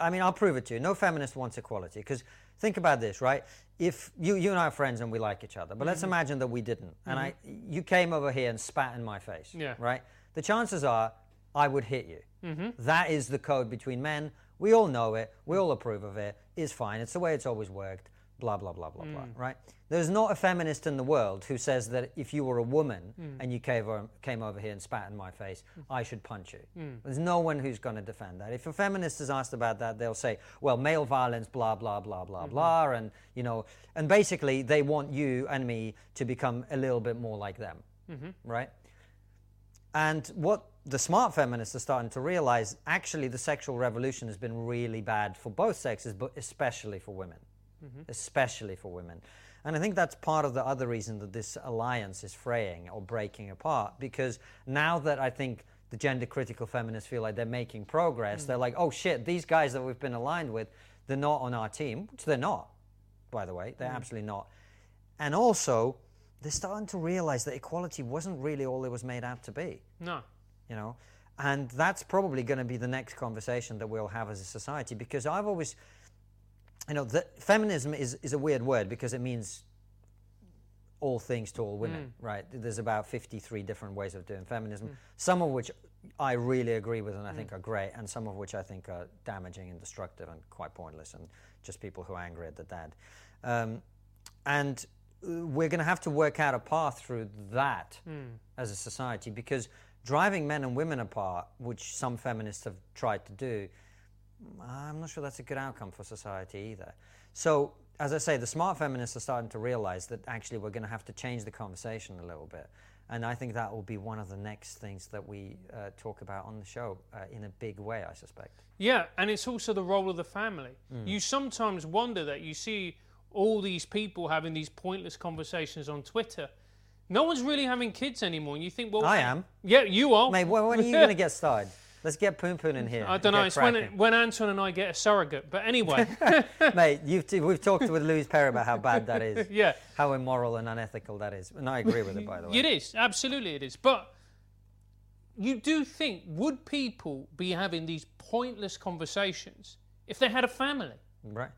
I mean, I'll prove it to you. No feminist wants equality. Because think about this, right? If you, you and I are friends and we like each other, but let's mm-hmm. imagine that we didn't, and mm-hmm. I, you came over here and spat in my face, Yeah. right? The chances are I would hit you. Mm-hmm. That is the code between men. We all know it. We all approve of it. It's fine. It's the way it's always worked. Blah blah blah blah blah. Mm. Right? There's not a feminist in the world who says that if you were a woman mm. and you came over, came over here and spat in my face, mm. I should punch you. There's no one who's going to defend that. If a feminist is asked about that, they'll say, "Well, male violence, blah blah blah blah mm-hmm. blah," and you know, and basically they want you and me to become a little bit more like them, mm-hmm. right? And what the smart feminists are starting to realize actually the sexual revolution has been really bad for both sexes, but especially for women. Mm-hmm. Especially for women. And I think that's part of the other reason that this alliance is fraying or breaking apart. Because now that I think the gender critical feminists feel like they're making progress, mm. they're like, oh shit, these guys that we've been aligned with, they're not on our team, which they're not, by the way. They're mm. absolutely not. And also, they're starting to realize that equality wasn't really all it was made out to be No. you know and that's probably going to be the next conversation that we'll have as a society because i've always you know the, feminism is, is a weird word because it means all things to all women right? There's about 53 different ways of doing feminism some of which i really agree with and i think are great and some of which i think are damaging and destructive and quite pointless and just people who are angry at the dad. Um, and uh, we're going to have to work out a path through that as a society because driving men and women apart, which some feminists have tried to do, I'm not sure that's a good outcome for society either. So, as I say, the smart feminists are starting to realize that actually we're going to have to change the conversation a little bit. And I think that will be one of the next things that we uh, talk about on the show uh, in a big way, I suspect. Yeah, and it's also the role of the family. You sometimes wonder that you see all these people having these pointless conversations on Twitter. No one's really having kids anymore, and you think, well, I am. Yeah, you are. Mate, when are you (laughs) going to get started? Let's get Poon Poon in here. I don't know. It's when when Anton and I get a surrogate. But anyway, (laughs) (laughs) Mate, you've t- we've talked with Louise Perry about how bad that is, (laughs) yeah, how immoral and unethical that is. And I agree with it, by the way. it is absolutely it is. But you do think would people be having these pointless conversations if they had a family? Right.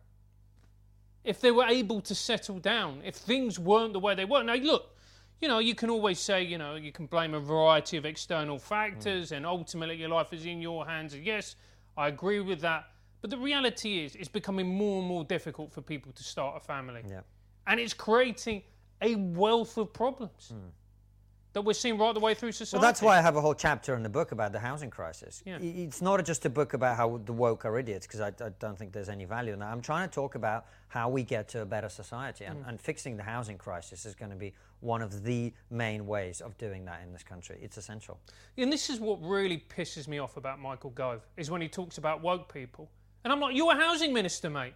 if they were able to settle down, if things weren't the way they were. Now, look, you know, you can always say, you know, you can blame a variety of external factors, and ultimately your life is in your hands. And yes, I agree with that. But the reality is, it's becoming more and more difficult for people to start a family. Yeah. And it's creating a wealth of problems hmm. That we're seeing right the way through society. Well, that's why I have a whole chapter in the book about the housing crisis. Yeah. It's not just a book about how the woke are idiots, because I, I don't think there's any value in that. I'm trying to talk about how we get to a better society, and, mm. and fixing the housing crisis is going to be one of the main ways of doing that in this country. It's essential. And this is what really pisses me off about Michael Gove is when he talks about woke people. And I'm like, you're a housing minister, mate.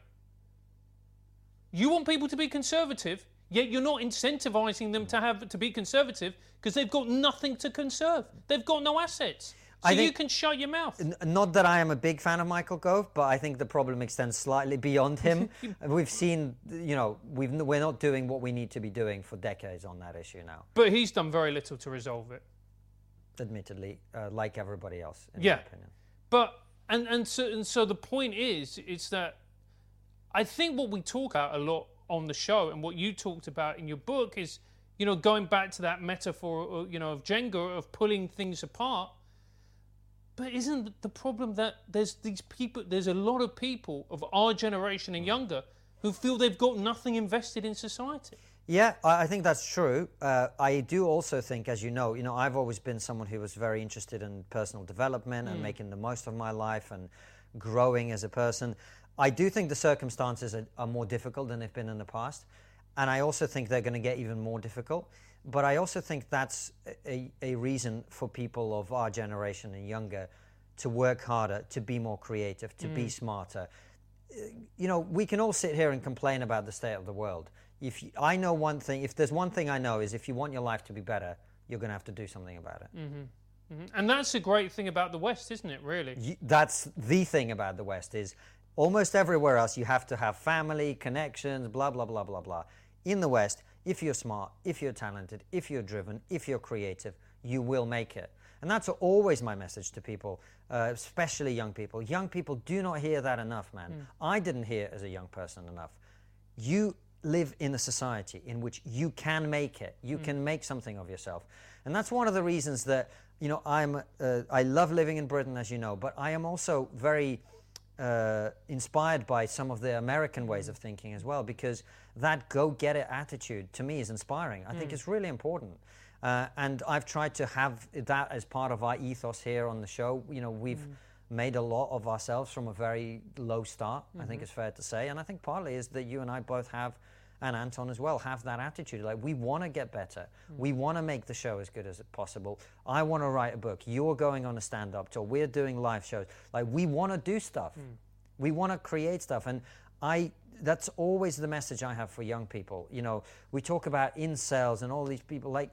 You want people to be conservative, yet you're not incentivizing them to have to be conservative because they've got nothing to conserve. They've got no assets. So you can shut your mouth. N- Not that I am a big fan of Michael Gove, but I think the problem extends slightly beyond him. (laughs) we've seen, you know, we've, we're not doing what we need to be doing for decades on that issue now, But he's done very little to resolve it. admittedly, uh, like everybody else, in Yeah. my opinion. But and and so and so the point is, it's that I think what we talk about a lot on the show, and what you talked about in your book is, you know, going back to that metaphor, uh, you know, of Jenga of pulling things apart. But isn't the problem that there's these people, there's a lot of people of our generation and younger who feel they've got nothing invested in society. Yeah, I I think that's true. Uh, I do also think, as you know, you know, I've always been someone who was very interested in personal development and making the most of my life and growing as a person. I do think the circumstances are, are more difficult than they've been in the past, and I also think they're going to get even more difficult. But I also think that's a, a reason for people of our generation and younger to work harder, to be more creative, to be mm. smarter, you know, we can all sit here and complain about the state of the world. If you, I know one thing, if there's one thing I know is if you want your life to be better, you're going to have to do something about it. Mm-hmm. Mm-hmm. And that's the great thing about the West, isn't it, really? You- That's the thing about the West is almost everywhere else you have to have family, connections, blah blah blah blah blah. In the West, if you're smart, if you're talented, if you're driven, if you're creative, you will make it. And that's always my message to people, uh, especially young people. Young people do not hear that enough, man. I didn't hear as a young person enough. You live in a society in which you can make it. You can make something of yourself. And that's one of the reasons that, you know, I'm, uh, I love living in Britain, as you know, but I am also very uh, inspired by some of the American ways of thinking as well, because that go get it attitude to me is inspiring. I think it's really important. Uh, and I've tried to have that as part of our ethos here on the show. You know, we've made a lot of ourselves from a very low start, I think it's fair to say. And I think partly is that you and I both have and Anton as well have that attitude. Like we want to get better. Mm. We want to make the show as good as possible. I want to write a book. You're going on a stand-up tour. We're doing live shows. Like we want to do stuff. Mm. We want to create stuff. And I that's always the message I have for young people. You know, we talk about incels and all these people like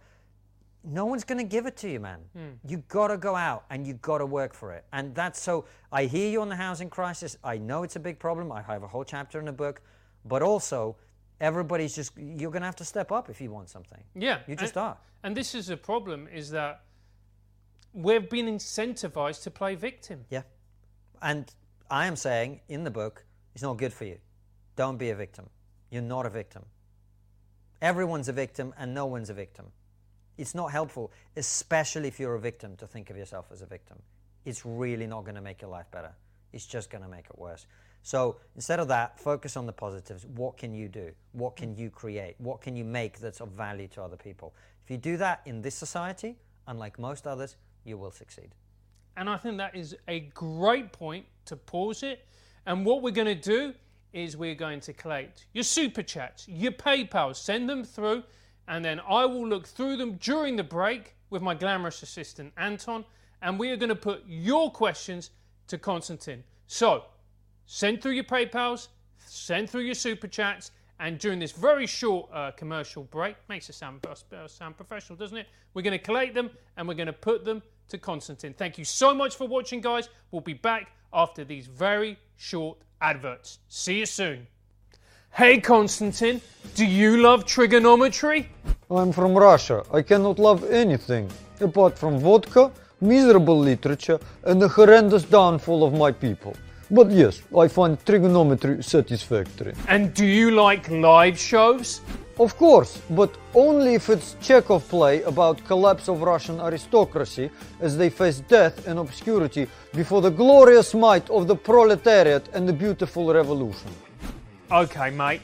no one's going to give it to you, man. Hmm. You got to go out and you got to work for it. And that's so. I hear you on the housing crisis. I know it's a big problem. I have a whole chapter in the book, but also everybody's just you're going to have to step up if you want something. Yeah, You just and, are. And this is a problem: is that we've been incentivized to play victim. Yeah. And I am saying in the book, it's not good for you. Don't be a victim. You're not a victim. Everyone's a victim and no one's a victim. It's not helpful, especially if you're a victim, to think of yourself as a victim. It's really not going to make your life better. It's just going to make it worse. So instead of that, focus on the positives. What can you do? What can you create? What can you make that's of value to other people? If you do that in this society, unlike most others, you will succeed. And I think that is a great point to pause it. And what we're going to do is we're going to collect your super chats, your PayPal, send them through, and then I will look through them during the break with my glamorous assistant Anton, and we are going to put your questions to Konstantin. So send through your PayPals, send through your super chats, and during this very short uh, commercial break, makes it sound, uh, sound professional, doesn't it? We're going to collate them and we're going to put them to Konstantin. Thank you so much for watching, guys. We'll be back after these very short adverts. See you soon. Hey, Konstantin, do you love Triggernometry? I'm from Russia. I cannot love anything apart from vodka, miserable literature, and the horrendous downfall of my people. But yes, I find Triggernometry satisfactory. And do you like live shows? Of course, but only if it's Chekhov play about collapse of Russian aristocracy as they face death and obscurity before the glorious might of the proletariat and the beautiful revolution. Okay, mate.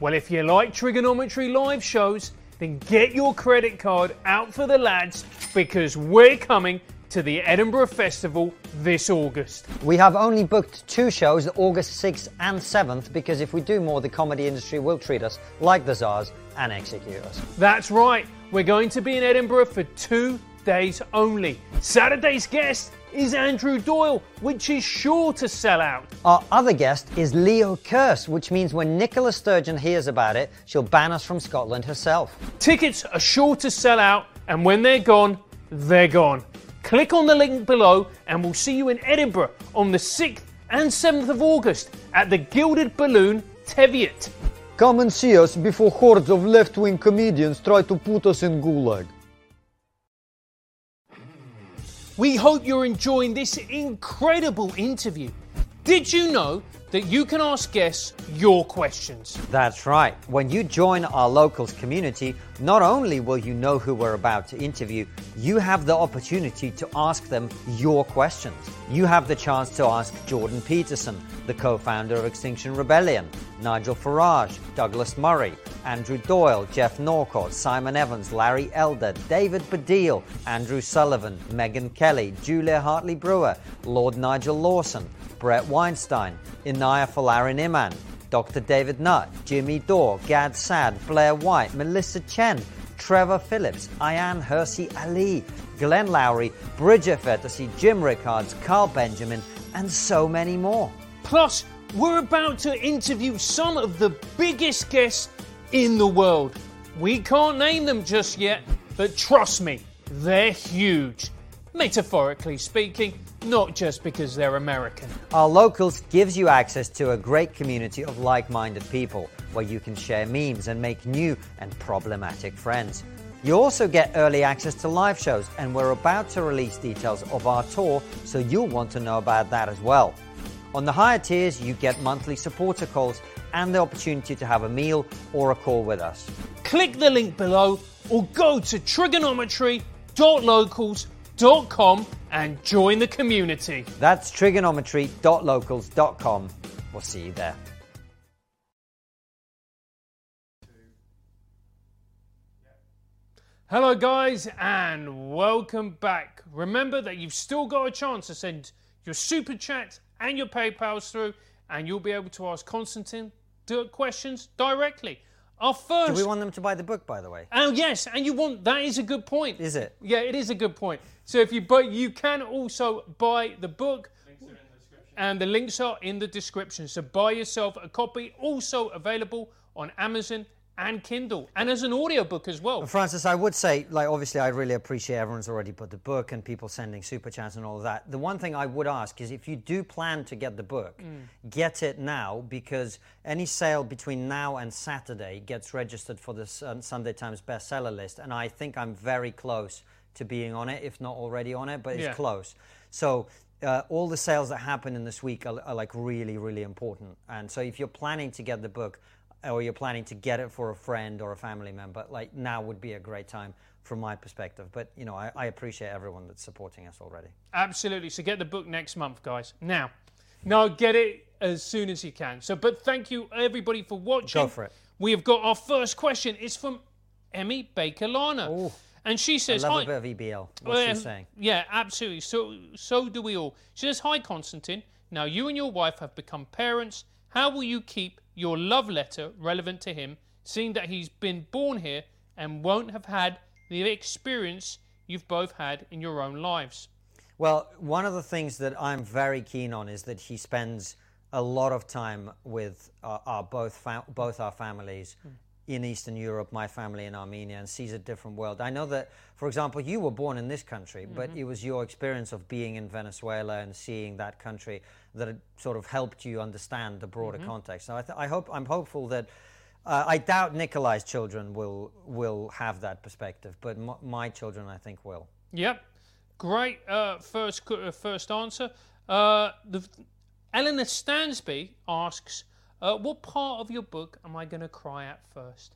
Well, if you like Triggernometry live shows, then get your credit card out for the lads because we're coming to the Edinburgh Festival this August. We have only booked two shows, August 6th and 7th, because if we do more, the comedy industry will treat us like the czars and execute us. That's right, we're going to be in Edinburgh for two days only. Saturday's guest is Andrew Doyle, which is sure to sell out. Our other guest is Leo Kearse, which means when Nicola Sturgeon hears about it, she'll ban us from Scotland herself. Tickets are sure to sell out, and when they're gone, they're gone. Click on the link below, and we'll see you in Edinburgh on the 6th and 7th of August at the Gilded Balloon Teviot. Come and see us before hordes of left wing comedians try to put us in gulag. We hope you're enjoying this incredible interview. Did you know that you can ask guests your questions? That's right. When you join our locals community, not only will you know who we're about to interview, you have the opportunity to ask them your questions. You have the chance to ask Jordan Peterson, the co founder of Extinction Rebellion, Nigel Farage, Douglas Murray, Andrew Doyle, Geoff Norcott, Simon Evans, Larry Elder, David Baddiel, Andrew Sullivan, Megyn Kelly, Julia Hartley Brewer, Lord Nigel Lawson, Bret Weinstein, Inaya Folarin Iman, Dr. David Nutt, Jimmy Dore, Gad Saad, Blair White, Melissa Chen, Trevor Phillips, Ayaan Hirsi Ali, Glenn Loury, Bridget Phetasy, Jim Rickards, Carl Benjamin, and so many more. Plus, we're about to interview some of the biggest guests in the world. We can't name them just yet, but trust me, they're huge. Metaphorically speaking, not just because they're American. Our Locals gives you access to a great community of like minded people where you can share memes and make new and problematic friends. You also get early access to live shows, and we're about to release details of our tour, so you'll want to know about that as well. On the higher tiers, you get monthly supporter calls and the opportunity to have a meal or a call with us. Click the link below or go to triggernometry.locals.com and join the community. That's triggernometry.locals.com. We'll see you there. Hello, guys, and welcome back. Remember that you've still got a chance to send your super chat and your PayPals through, and you'll be able to ask Konstantin di- questions directly. Our first. Do we want them to buy the book, by the way? Oh yes, and you want that is a good point. Is it? Yeah, it is a good point. So if you but you can also buy the book. And the links are in the description. So buy yourself a copy, also available on Amazon and Kindle, and as an audiobook as well. Francis, I would say, like, obviously, I really appreciate everyone's already put the book and people sending super chats and all of that. The one thing I would ask is if you do plan to get the book, mm. get it now because any sale between now and Saturday gets registered for the Sunday Times bestseller list, and I think I'm very close to being on it, if not already on it, but it's Yeah. close. So. Uh, all the sales that happen in this week are, are like really, really important. And so, if you're planning to get the book, or you're planning to get it for a friend or a family member, like now would be a great time from my perspective. But you know, I, I appreciate everyone that's supporting us already. Absolutely. So get the book next month, guys. Now, now get it as soon as you can. So, but thank you everybody for watching. Go for it. We have got our first question. It's from Emmy Baker Lana, and she I says, love "Hi." a bit of EBL. What's she saying? Yeah, absolutely. So, so do we all. She says, "Hi, Constantine. Now you and your wife have become parents. How will you keep your love letter relevant to him, seeing that he's been born here and won't have had the experience you've both had in your own lives?" Well, one of the things that I'm very keen on is that he spends a lot of time with our, our both fa- both our families hmm. In Eastern Europe, my family in Armenia, and sees a different world. I know that, for example, you were born in this country, but it was your experience of being in Venezuela and seeing that country that sort of helped you understand the broader context. So I, th- I hope I'm hopeful that. Uh, I doubt Nikolai's children will will have that perspective, but m- my children, I think, will. Yep. Great uh, first uh, first answer. Uh, the, Eleanor Stansby asks, uh, "What part of your book am I going to cry at first?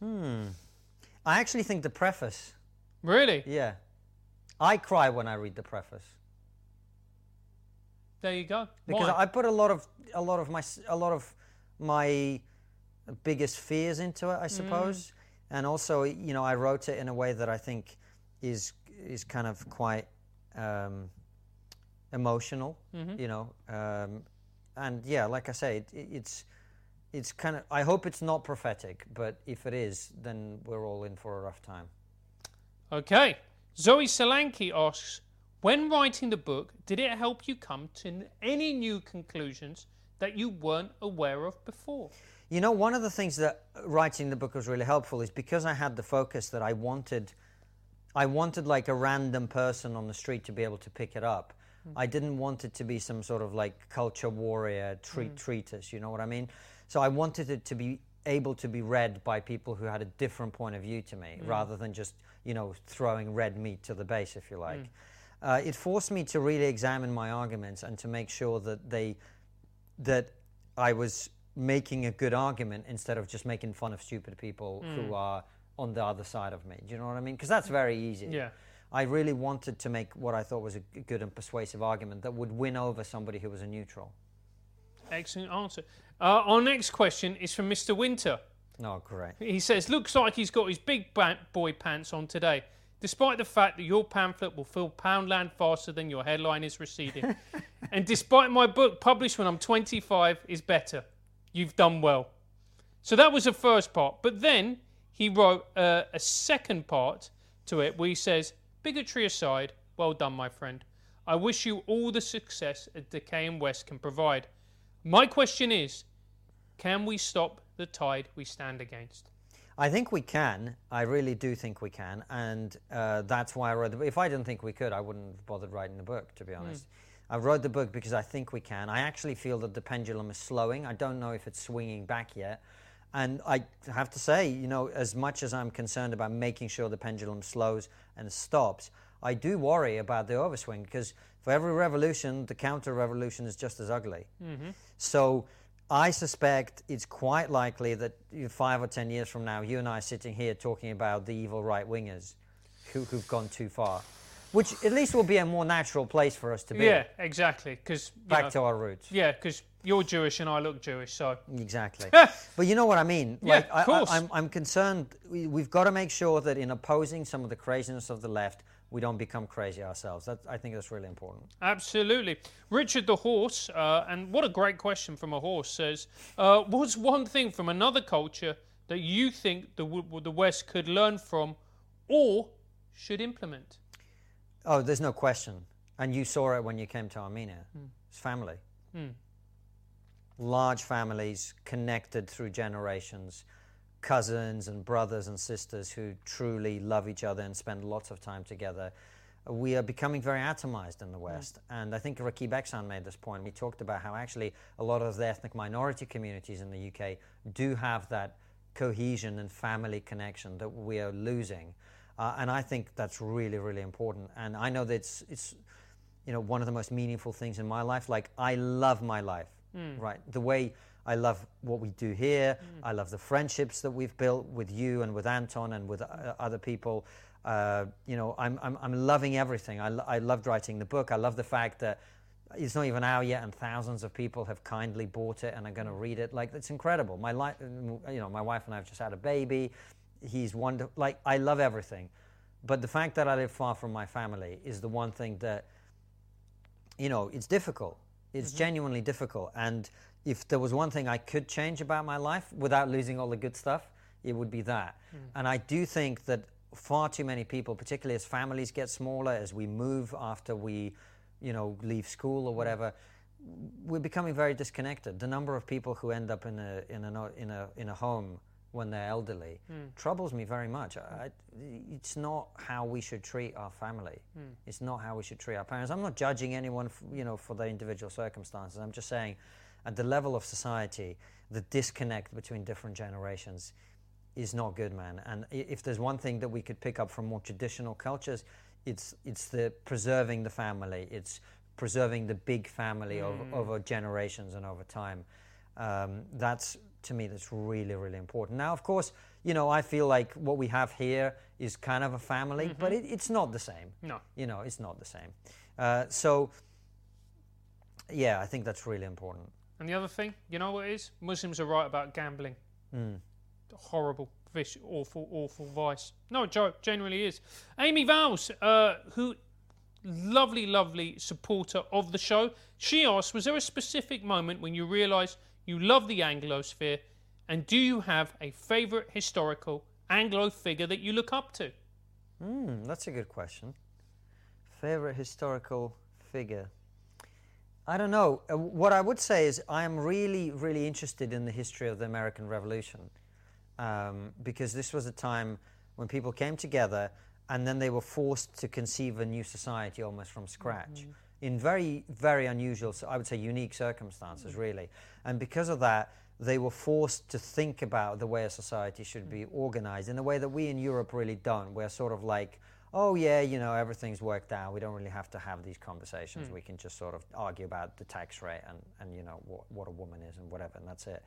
Hmm. I actually think the preface Really? Yeah. I cry when I read the preface There you go. because Why? I put a lot of a lot of my a lot of my biggest fears into it, I suppose. And also, you know, I wrote it in a way that I think is is kind of quite um, emotional, you know. Um, and yeah, like I say, it, it's it's kind of. I hope it's not prophetic, but if it is, then we're all in for a rough time. Okay. Zoe Solanki asks, when writing the book, did it help you come to any new conclusions that you weren't aware of before? You know, one of the things that uh, writing the book was really helpful is because I had the focus that I wanted, I wanted like a random person on the street to be able to pick it up. I didn't want it to be some sort of like culture warrior treat mm. treatise. You know what I mean? So I wanted it to be able to be read by people who had a different point of view to me, mm. rather than just you know throwing red meat to the base, if you like. Mm. Uh, it forced me to really examine my arguments and to make sure that they that I was making a good argument instead of just making fun of stupid people who are on the other side of me. Do you know what I mean? Because that's very easy. Yeah. I really wanted to make what I thought was a good and persuasive argument that would win over somebody who was a neutral. Excellent answer. Uh, our next question is from Mr. Winter. Oh, great. He says, looks like he's got his big boy pants on today, despite the fact that your pamphlet will fill Poundland faster than your headline is receding. (laughs) and despite my book published when I'm 25 is better. You've done well. So that was the first part. But then he wrote uh, a second part to it where he says, bigotry aside, well done, my friend. I wish you all the success a Decaying West can provide. My question is, can we stop the tide we stand against? I think we can. I really do think we can, and uh, that's why I wrote the book. If I didn't think we could, I wouldn't have bothered writing the book. To be honest, I wrote the book because I think we can. I actually feel that the pendulum is slowing. I don't know if it's swinging back yet, and I have to say, you know, as much as I'm concerned about making sure the pendulum slows and stops, I do worry about the overswing because for every revolution, the counter revolution is just as ugly. Mm-hmm. So I suspect it's quite likely that five or ten years from now, you and I are sitting here talking about the evil right wingers who, who've gone too far, which at least will be a more natural place for us to be. Yeah, exactly. Because Back to our roots. yeah, because you're Jewish and I look Jewish, so Exactly. (laughs) but you know what I mean? Yeah, of I, course. I, I'm, I'm concerned. We, we've got to make sure that in opposing some of the craziness of the left, we don't become crazy ourselves. That, I think that's really important. Absolutely. Richard the Horse, uh, and what a great question from a horse, says uh, What's one thing from another culture that you think the, the West could learn from or should implement? Oh, there's no question. And you saw it when you came to Armenia. Hmm. It's family. Hmm. Large families connected through generations, cousins and brothers and sisters who truly love each other and spend lots of time together. We are becoming very atomized in the hmm. West. And I think Rakib Ehsan made this point. We talked about how actually a lot of the ethnic minority communities in the UK do have that cohesion and family connection that we are losing. Uh, and I think that's really, really important. And I know that it's, it's, you know, one of the most meaningful things in my life. Like, I love my life, right? The way I love what we do here. I love the friendships that we've built with you and with Anton and with uh, other people. Uh, you know, I'm, I'm, I'm loving everything. I, lo- I loved writing the book. I love the fact that it's not even out yet, and thousands of people have kindly bought it and are going to read it. Like it's incredible. My life, you know, my wife and I have just had a baby. He's wonderful. Like I love everything, but the fact that I live far from my family is the one thing that, you know, it's difficult. It's mm-hmm. genuinely difficult. And if there was one thing I could change about my life without losing all the good stuff, it would be that. Mm. And I do think that far too many people, particularly as families get smaller, as we move after we, you know, leave school or mm. whatever, we're becoming very disconnected. The number of people who end up in a in a in a in a home when they're elderly hmm. troubles me very much. I, it's not how we should treat our family. Hmm. It's not how we should treat our parents. I'm not judging anyone, f- you know, for their individual circumstances. I'm just saying, at the level of society, the disconnect between different generations is not good, man. And if there's one thing that we could pick up from more traditional cultures, it's it's the preserving the family. It's preserving the big family over, hmm. over generations and over time. Um, that's to me that's really really important. Now, of course, you know I feel like what we have here is kind of a family, but it, it's not the same. No. You know, it's not the same. Uh, so, yeah, I think that's really important. And the other thing, you know what it is? Muslims are right about gambling. Horrible, vish, awful, awful vice. No joke, genuinely is. Amy Vowles, uh, who lovely, lovely supporter of the show, she asked, was there a specific moment when you realised you love the Anglosphere, and do you have a favourite historical Anglo figure that you look up to? Hmm, that's a good question. Favorite historical figure? I don't know. Uh, what I would say is I am really, really interested in the history of the American Revolution um, because this was a time when people came together and then they were forced to conceive a new society almost from scratch in very, very unusual, I would say unique circumstances, really. And because of that, they were forced to think about the way a society should be organized in a way that we in Europe really don't. We're sort of like, oh, yeah, you know, everything's worked out. We don't really have to have these conversations. We can just sort of argue about the tax rate and, and you know, what, what a woman is and whatever, and that's it.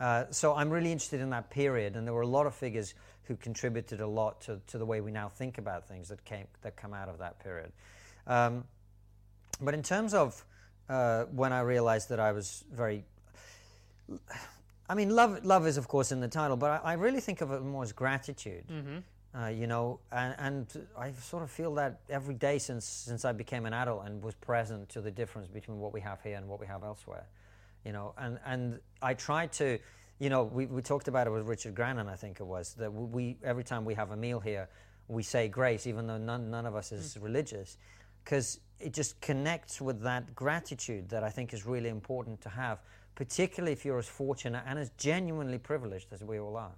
Uh, so I'm really interested in that period, and there were a lot of figures who contributed a lot to, to the way we now think about things that came that come out of that period. Um, but in terms of uh, when I realized that I was very, I mean, love love is of course in the title, but I, I really think of it more as gratitude. Uh, you know, and, and I sort of feel that every day since since I became an adult and was present to the difference between what we have here and what we have elsewhere. You know, and and I try to, you know, we, we talked about it with Richard Grannon, I think it was that we every time we have a meal here, we say grace, even though none none of us is religious, because it just connects with that gratitude that I think is really important to have, particularly if you're as fortunate and as genuinely privileged as we all are.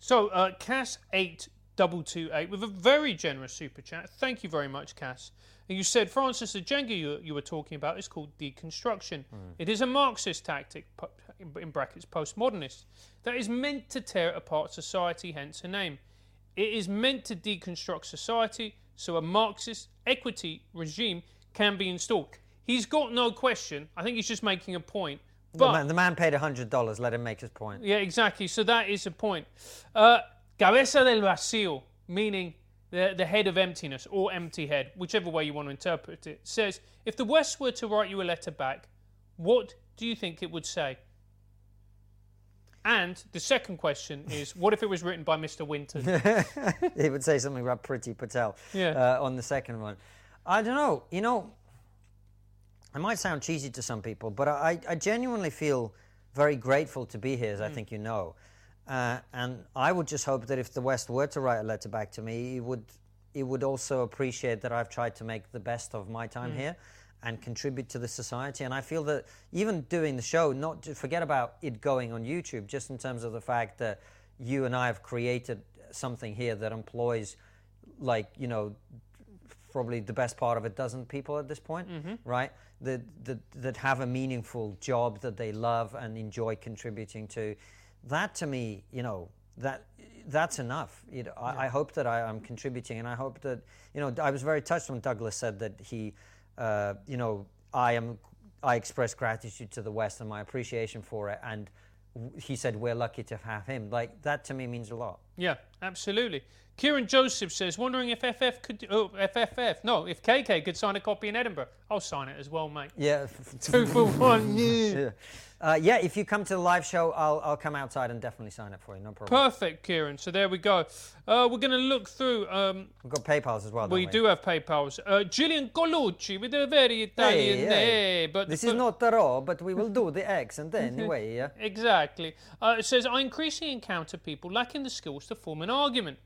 So, uh, Cass8228 with a very generous super chat. Thank you very much, Cass. And you said, Francis, the Jenga you, you were talking about is called deconstruction. It is a Marxist tactic, in brackets, postmodernist, that is meant to tear apart society, hence the name. It is meant to deconstruct society so a Marxist equity regime can be installed. He's got no question. I think he's just making a point. The But man, the man paid hundred dollars. Let him make his point. yeah, exactly. So that is a point. Uh, cabeza del vacío, meaning the, the head of emptiness or empty head, whichever way you want to interpret it, says if the West were to write you a letter back, what do you think it would say? And the second question is, what if it was written by Mr. Winton? (laughs) he would say something about Priti Patel Yeah. uh, on the second one. I don't know. You know, it might sound cheesy to some people, but I, I genuinely feel very grateful to be here, as I think you know. Uh, and I would just hope that if the West were to write a letter back to me, it would, it would also appreciate that I've tried to make the best of my time here and contribute to the society. And I feel that even doing the show, not to forget about it going on YouTube, just in terms of the fact that you and I have created something here that employs, like, you know, probably the best part of a dozen people at this point, mm-hmm. right? That, that that have a meaningful job that they love and enjoy contributing to. That to me, you know, that that's enough. You know, I, I hope that I, am contributing, and I hope that you know. I was very touched when Douglas said that he, uh, you know, I am. I express gratitude to the West and my appreciation for it, and he said we're lucky to have him. Like that to me means a lot. Yeah, absolutely. Kieran Joseph says, wondering if FF could, oh, FFF, no, if KK could sign a copy in Edinburgh. I'll sign it as well, mate. Yeah. (laughs) Two for one. yeah. Uh, yeah, if you come to the live show, I'll, I'll come outside and definitely sign it for you. No problem. Perfect, Kieran. So there we go. Uh, we're going to look through. Um, We've got PayPal's as well. we don't do have PayPal's. Uh, Gillian Colucci with a very Italian hey. name, but This but- is not the raw, but we will do the accent (laughs) anyway. Yeah. Exactly. Uh, it says, I increasingly encounter people lacking the skills to form an argument.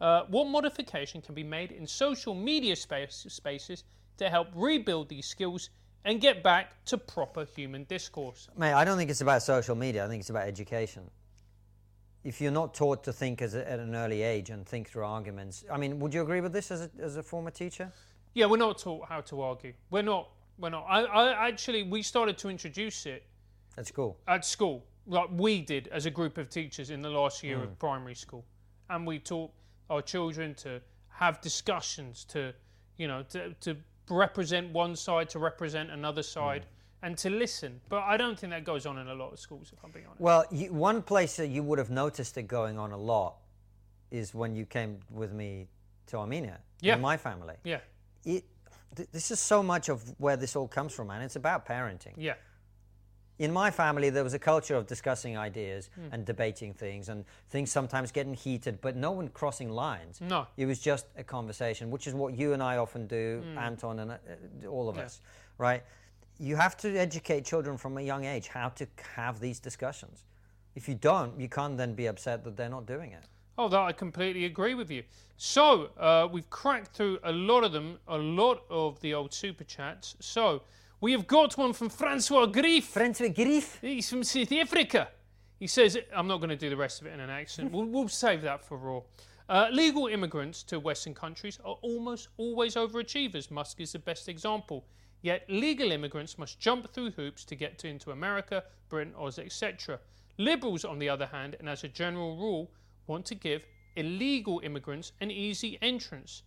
Uh, what modification can be made in social media space, spaces to help rebuild these skills and get back to proper human discourse? Mate, I don't think it's about social media. I think it's about education. If you're not taught to think as a, at an early age and think through arguments, I mean, would you agree with this as a, as a former teacher? Yeah, we're not taught how to argue. We're not. We're not. I, I actually, we started to introduce it That's cool. at school, like we did as a group of teachers in the last year of primary school, and we taught our children to have discussions, to you know, to, to represent one side, to represent another mm. side, and to listen. But I don't think that goes on in a lot of schools, if I'm being honest. Well, you, one place that you would have noticed it going on a lot is when you came with me to Armenia. Yeah. In my family. Yeah, It, th- this is so much of where this all comes from, man. It's about parenting. yeah, in my family, there was a culture of discussing ideas and debating things, and things sometimes getting heated, but no one crossing lines. No. It was just a conversation, which is what you and I often do, Anton and uh, all of Yeah. us, right? You have to educate children from a young age how to have these discussions. If you don't, you can't then be upset that they're not doing it. Oh, that I completely agree with you. So uh, we've cracked through a lot of them, a lot of the old super chats. So we have got one from Francois Grief. Francois grief. He's from South Africa. He says, I'm not going to do the rest of it in an accent. We'll, we'll save that for Raw. Uh, legal immigrants to Western countries are almost always overachievers. Musk is the best example. Yet legal immigrants must jump through hoops to get to, into America, Britain, Oz, etc. Liberals, on the other hand, and as a general rule, want to give illegal immigrants an easy entrance.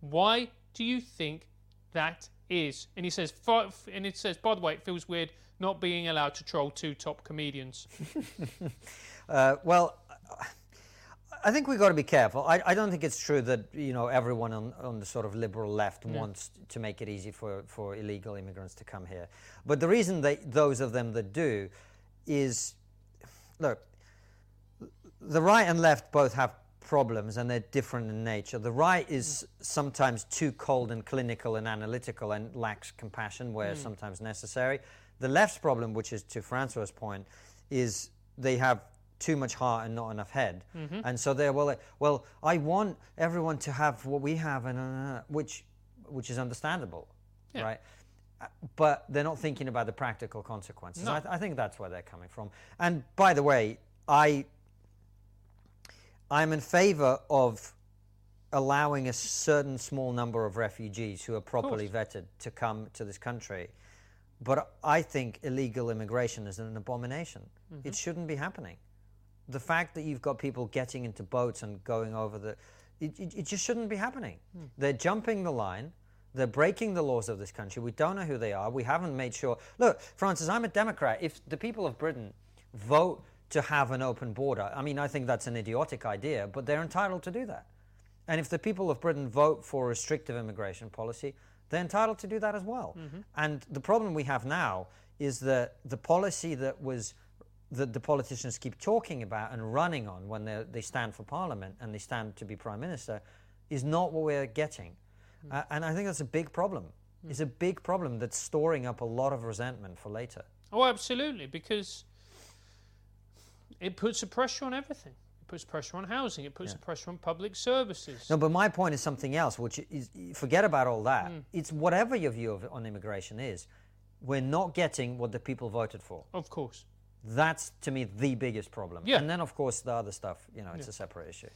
Why do you think that is? And he says, "Fi- and it says, by the way, it feels weird not being allowed to troll two top comedians. (laughs) Uh, well, I think we've got to be careful. I, I don't think it's true that you know everyone on, on the sort of liberal left wants to make it easy for, for illegal immigrants to come here. But the reason that those of them that do is, look, the right and left both have problems and they're different in nature. The right is sometimes too cold and clinical and analytical and lacks compassion where sometimes necessary. The left's problem, which is to Francois' point, is they have too much heart and not enough head. And so they're well, like, well, I want everyone to have what we have, and uh, which, which is understandable, Yeah. right? Uh, But they're not thinking about the practical consequences. No. I, th- I think that's where they're coming from. And by the way, I I'm in favor of allowing a certain small number of refugees who are properly vetted to come to this country. But I think illegal immigration is an abomination. Mm-hmm. It shouldn't be happening. The fact that you've got people getting into boats and going over the, it, it, it just shouldn't be happening. Hmm. They're jumping the line. They're breaking the laws of this country. We don't know who they are. We haven't made sure. Look, Francis, I'm a Democrat. If the people of Britain vote to have an open border, I mean, I think that's an idiotic idea, but they're entitled to do that. And if the people of Britain vote for a restrictive immigration policy, they're entitled to do that as well. Mm-hmm. And the problem we have now is that the policy that was that the politicians keep talking about and running on when they they stand for parliament and they stand to be prime minister is not what we're getting. Mm. Uh, and I think that's a big problem. Mm. It's a big problem that's storing up a lot of resentment for later. Oh, absolutely, because it puts a pressure on everything. It puts pressure on housing. It puts a pressure on public services. No, but my point is something else, which is forget about all that. Mm. It's whatever your view of, on immigration is, we're not getting what the people voted for. Of course. That's to me the biggest problem. Yeah. And then of course the other stuff, you know, it's a separate issue.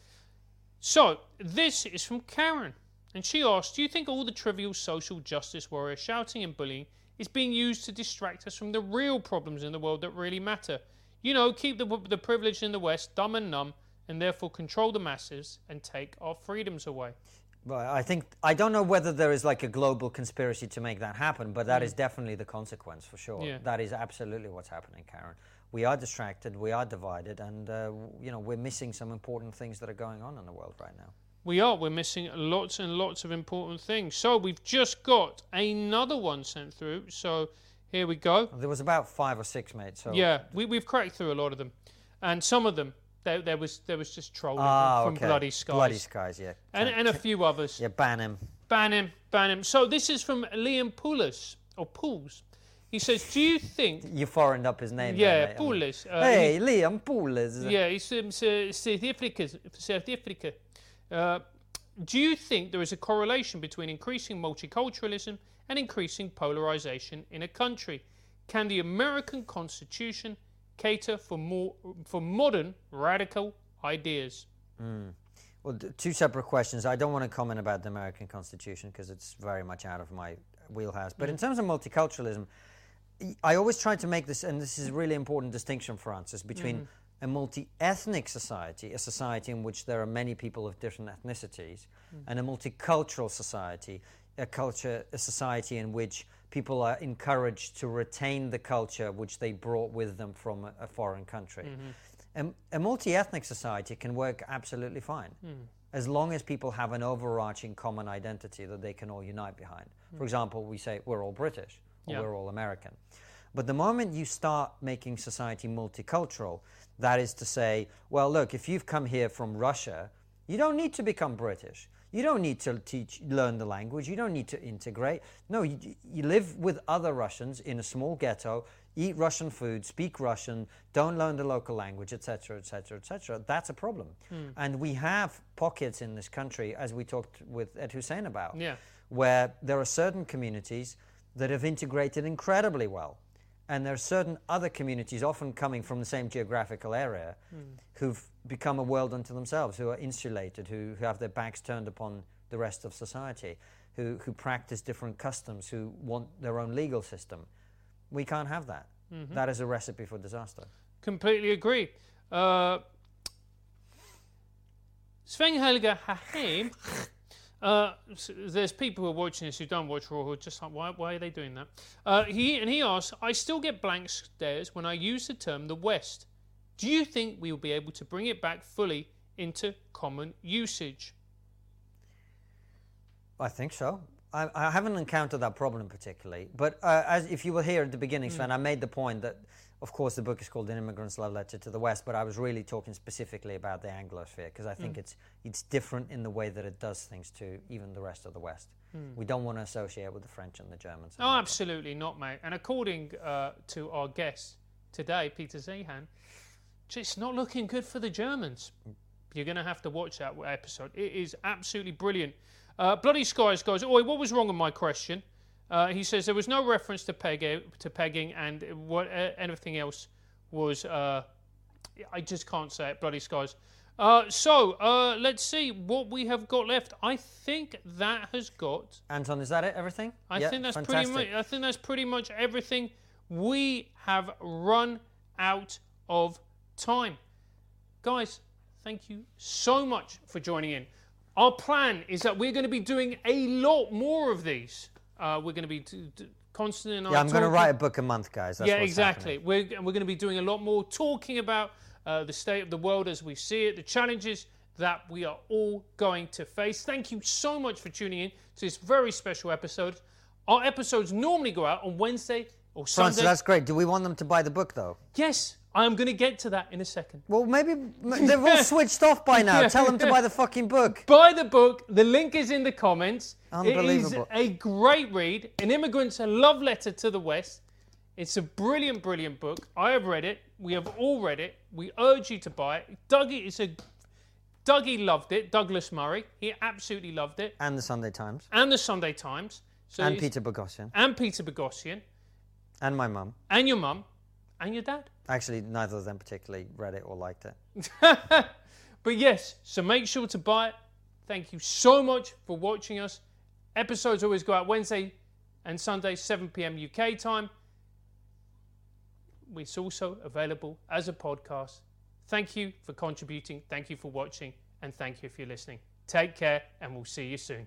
So, this is from Karen. And she asked Do you think all the trivial social justice warrior shouting and bullying is being used to distract us from the real problems in the world that really matter? You know, keep the, the privileged in the West dumb and numb, and therefore control the masses and take our freedoms away. But I think I don't know whether there is like a global conspiracy to make that happen, but that is definitely the consequence for sure. Yeah. That is absolutely what's happening, Karen. We are distracted, we are divided, and uh, you know we're missing some important things that are going on in the world right now. We are. We're missing lots and lots of important things. So, we've just got another one sent through. So, here we go. There was about five or six, mate. So Yeah, we, we've cracked through a lot of them. And some of them, there, there was there was just trolling Ah, from okay. Bloody Skies. Bloody skies, yeah. and, and a few others. yeah, ban him. Ban him, ban him. So this is from Liam Poulos, or Pools. He says, do you think... You foreigned up his name. Yeah. Poulos. Uh, Hey, Liam Poulos. Yeah, he's from South Africa. South Africa. Uh, do you think there is a correlation between increasing multiculturalism and increasing polarization in a country? Can the American Constitution cater for more for modern radical ideas? Mm. Well, d- two separate questions. I don't want to comment about the American Constitution because it's very much out of my wheelhouse. But in mm. terms of multiculturalism, I always try to make this, and this is a really important distinction, Francis, between mm. a multi ethnic society, a society in which there are many people of different ethnicities, and a multicultural society, a culture, a society in which people are encouraged to retain the culture which they brought with them from a, a foreign country. Mm-hmm. A, a multi ethnic society can work absolutely fine mm. as long as people have an overarching common identity that they can all unite behind. Mm. For example, we say we're all British or Yeah. we're all American. But the moment you start making society multicultural, that is to say, well, look, if you've come here from Russia, you don't need to become British. You don't need to teach, learn the language. You don't need to integrate. No, you, you live with other Russians in a small ghetto, eat Russian food, speak Russian, don't learn the local language, etc., etc., etc. That's a problem. Hmm. And we have pockets in this country, as we talked with Ed Husain about, Yeah. where there are certain communities that have integrated incredibly well. And there are certain other communities, often coming from the same geographical area, hmm. who've become a world unto themselves, who are insulated, who, who have their backs turned upon the rest of society, who, who practice different customs, who want their own legal system. We can't have that. That is a recipe for disaster. Completely agree. Uh, Sven Helga Haheim. Uh, s- there's people who are watching this who don't watch Raw who are just like, why, why are they doing that? Uh, he and he asks, I still get blank stares when I use the term the West. Do you think we will be able to bring it back fully into common usage? I think so. I, I haven't encountered that problem particularly, but uh, as if you were here at the beginning, Sven, I made the point that, of course, the book is called "An Immigrant's Love Letter to the West," but I was really talking specifically about the Anglosphere because I think it's it's different in the way that it does things to even the rest of the West. We don't want to associate with the French and the Germans. and Oh, absolutely not, mate. And according uh, to our guest today, Peter Zeihan, it's not looking good for the Germans. You're going to have to watch that episode. It is absolutely brilliant. Uh, Bloody Skies goes, Oi, what was wrong with my question? Uh, he says there was no reference to, peg- to pegging and what uh, anything else was. Uh, I just can't say it. Bloody Skies. Uh, so uh, let's see what we have got left. I think that has got Anton, is that it? Everything? I Yeah, think that's fantastic. pretty much. I think that's pretty much everything. We have run out of time, guys. Thank you so much for joining in. Our plan is that we're going to be doing a lot more of these. Uh, we're going to be d- d- constant in our. Yeah, I'm going to write a book a month, guys. That's yeah, exactly. happening. We're, we're going to be doing a lot more talking about uh, the state of the world as we see it, the challenges that we are all going to face. Thank you so much for tuning in to this very special episode. Our episodes normally go out on Wednesday or Francis, Sunday. that's great. Do we want them to buy the book though? Yes, I'm going to get to that in a second. Well, maybe they've all (laughs) switched off by now. Tell them to buy the fucking book. (laughs) Buy the book. The link is in the comments. Unbelievable. It is a great read. An Immigrant's a Love Letter to the West. It's a brilliant, brilliant book. I have read it. We have all read it. We urge you to buy it. Dougie is a Dougie loved it. Douglas Murray. He absolutely loved it. And the Sunday Times. And the Sunday Times. So And Peter Boghossian. And Peter Boghossian. And my mum. And your mum. And your dad. Actually, neither of them particularly read it or liked it. (laughs) But yes, so make sure to buy it. Thank you so much for watching us. Episodes always go out Wednesday and Sunday, 7 p.m. UK time. It's also available as a podcast. Thank you for contributing. Thank you for watching. And thank you if you're listening. Take care, and we'll see you soon.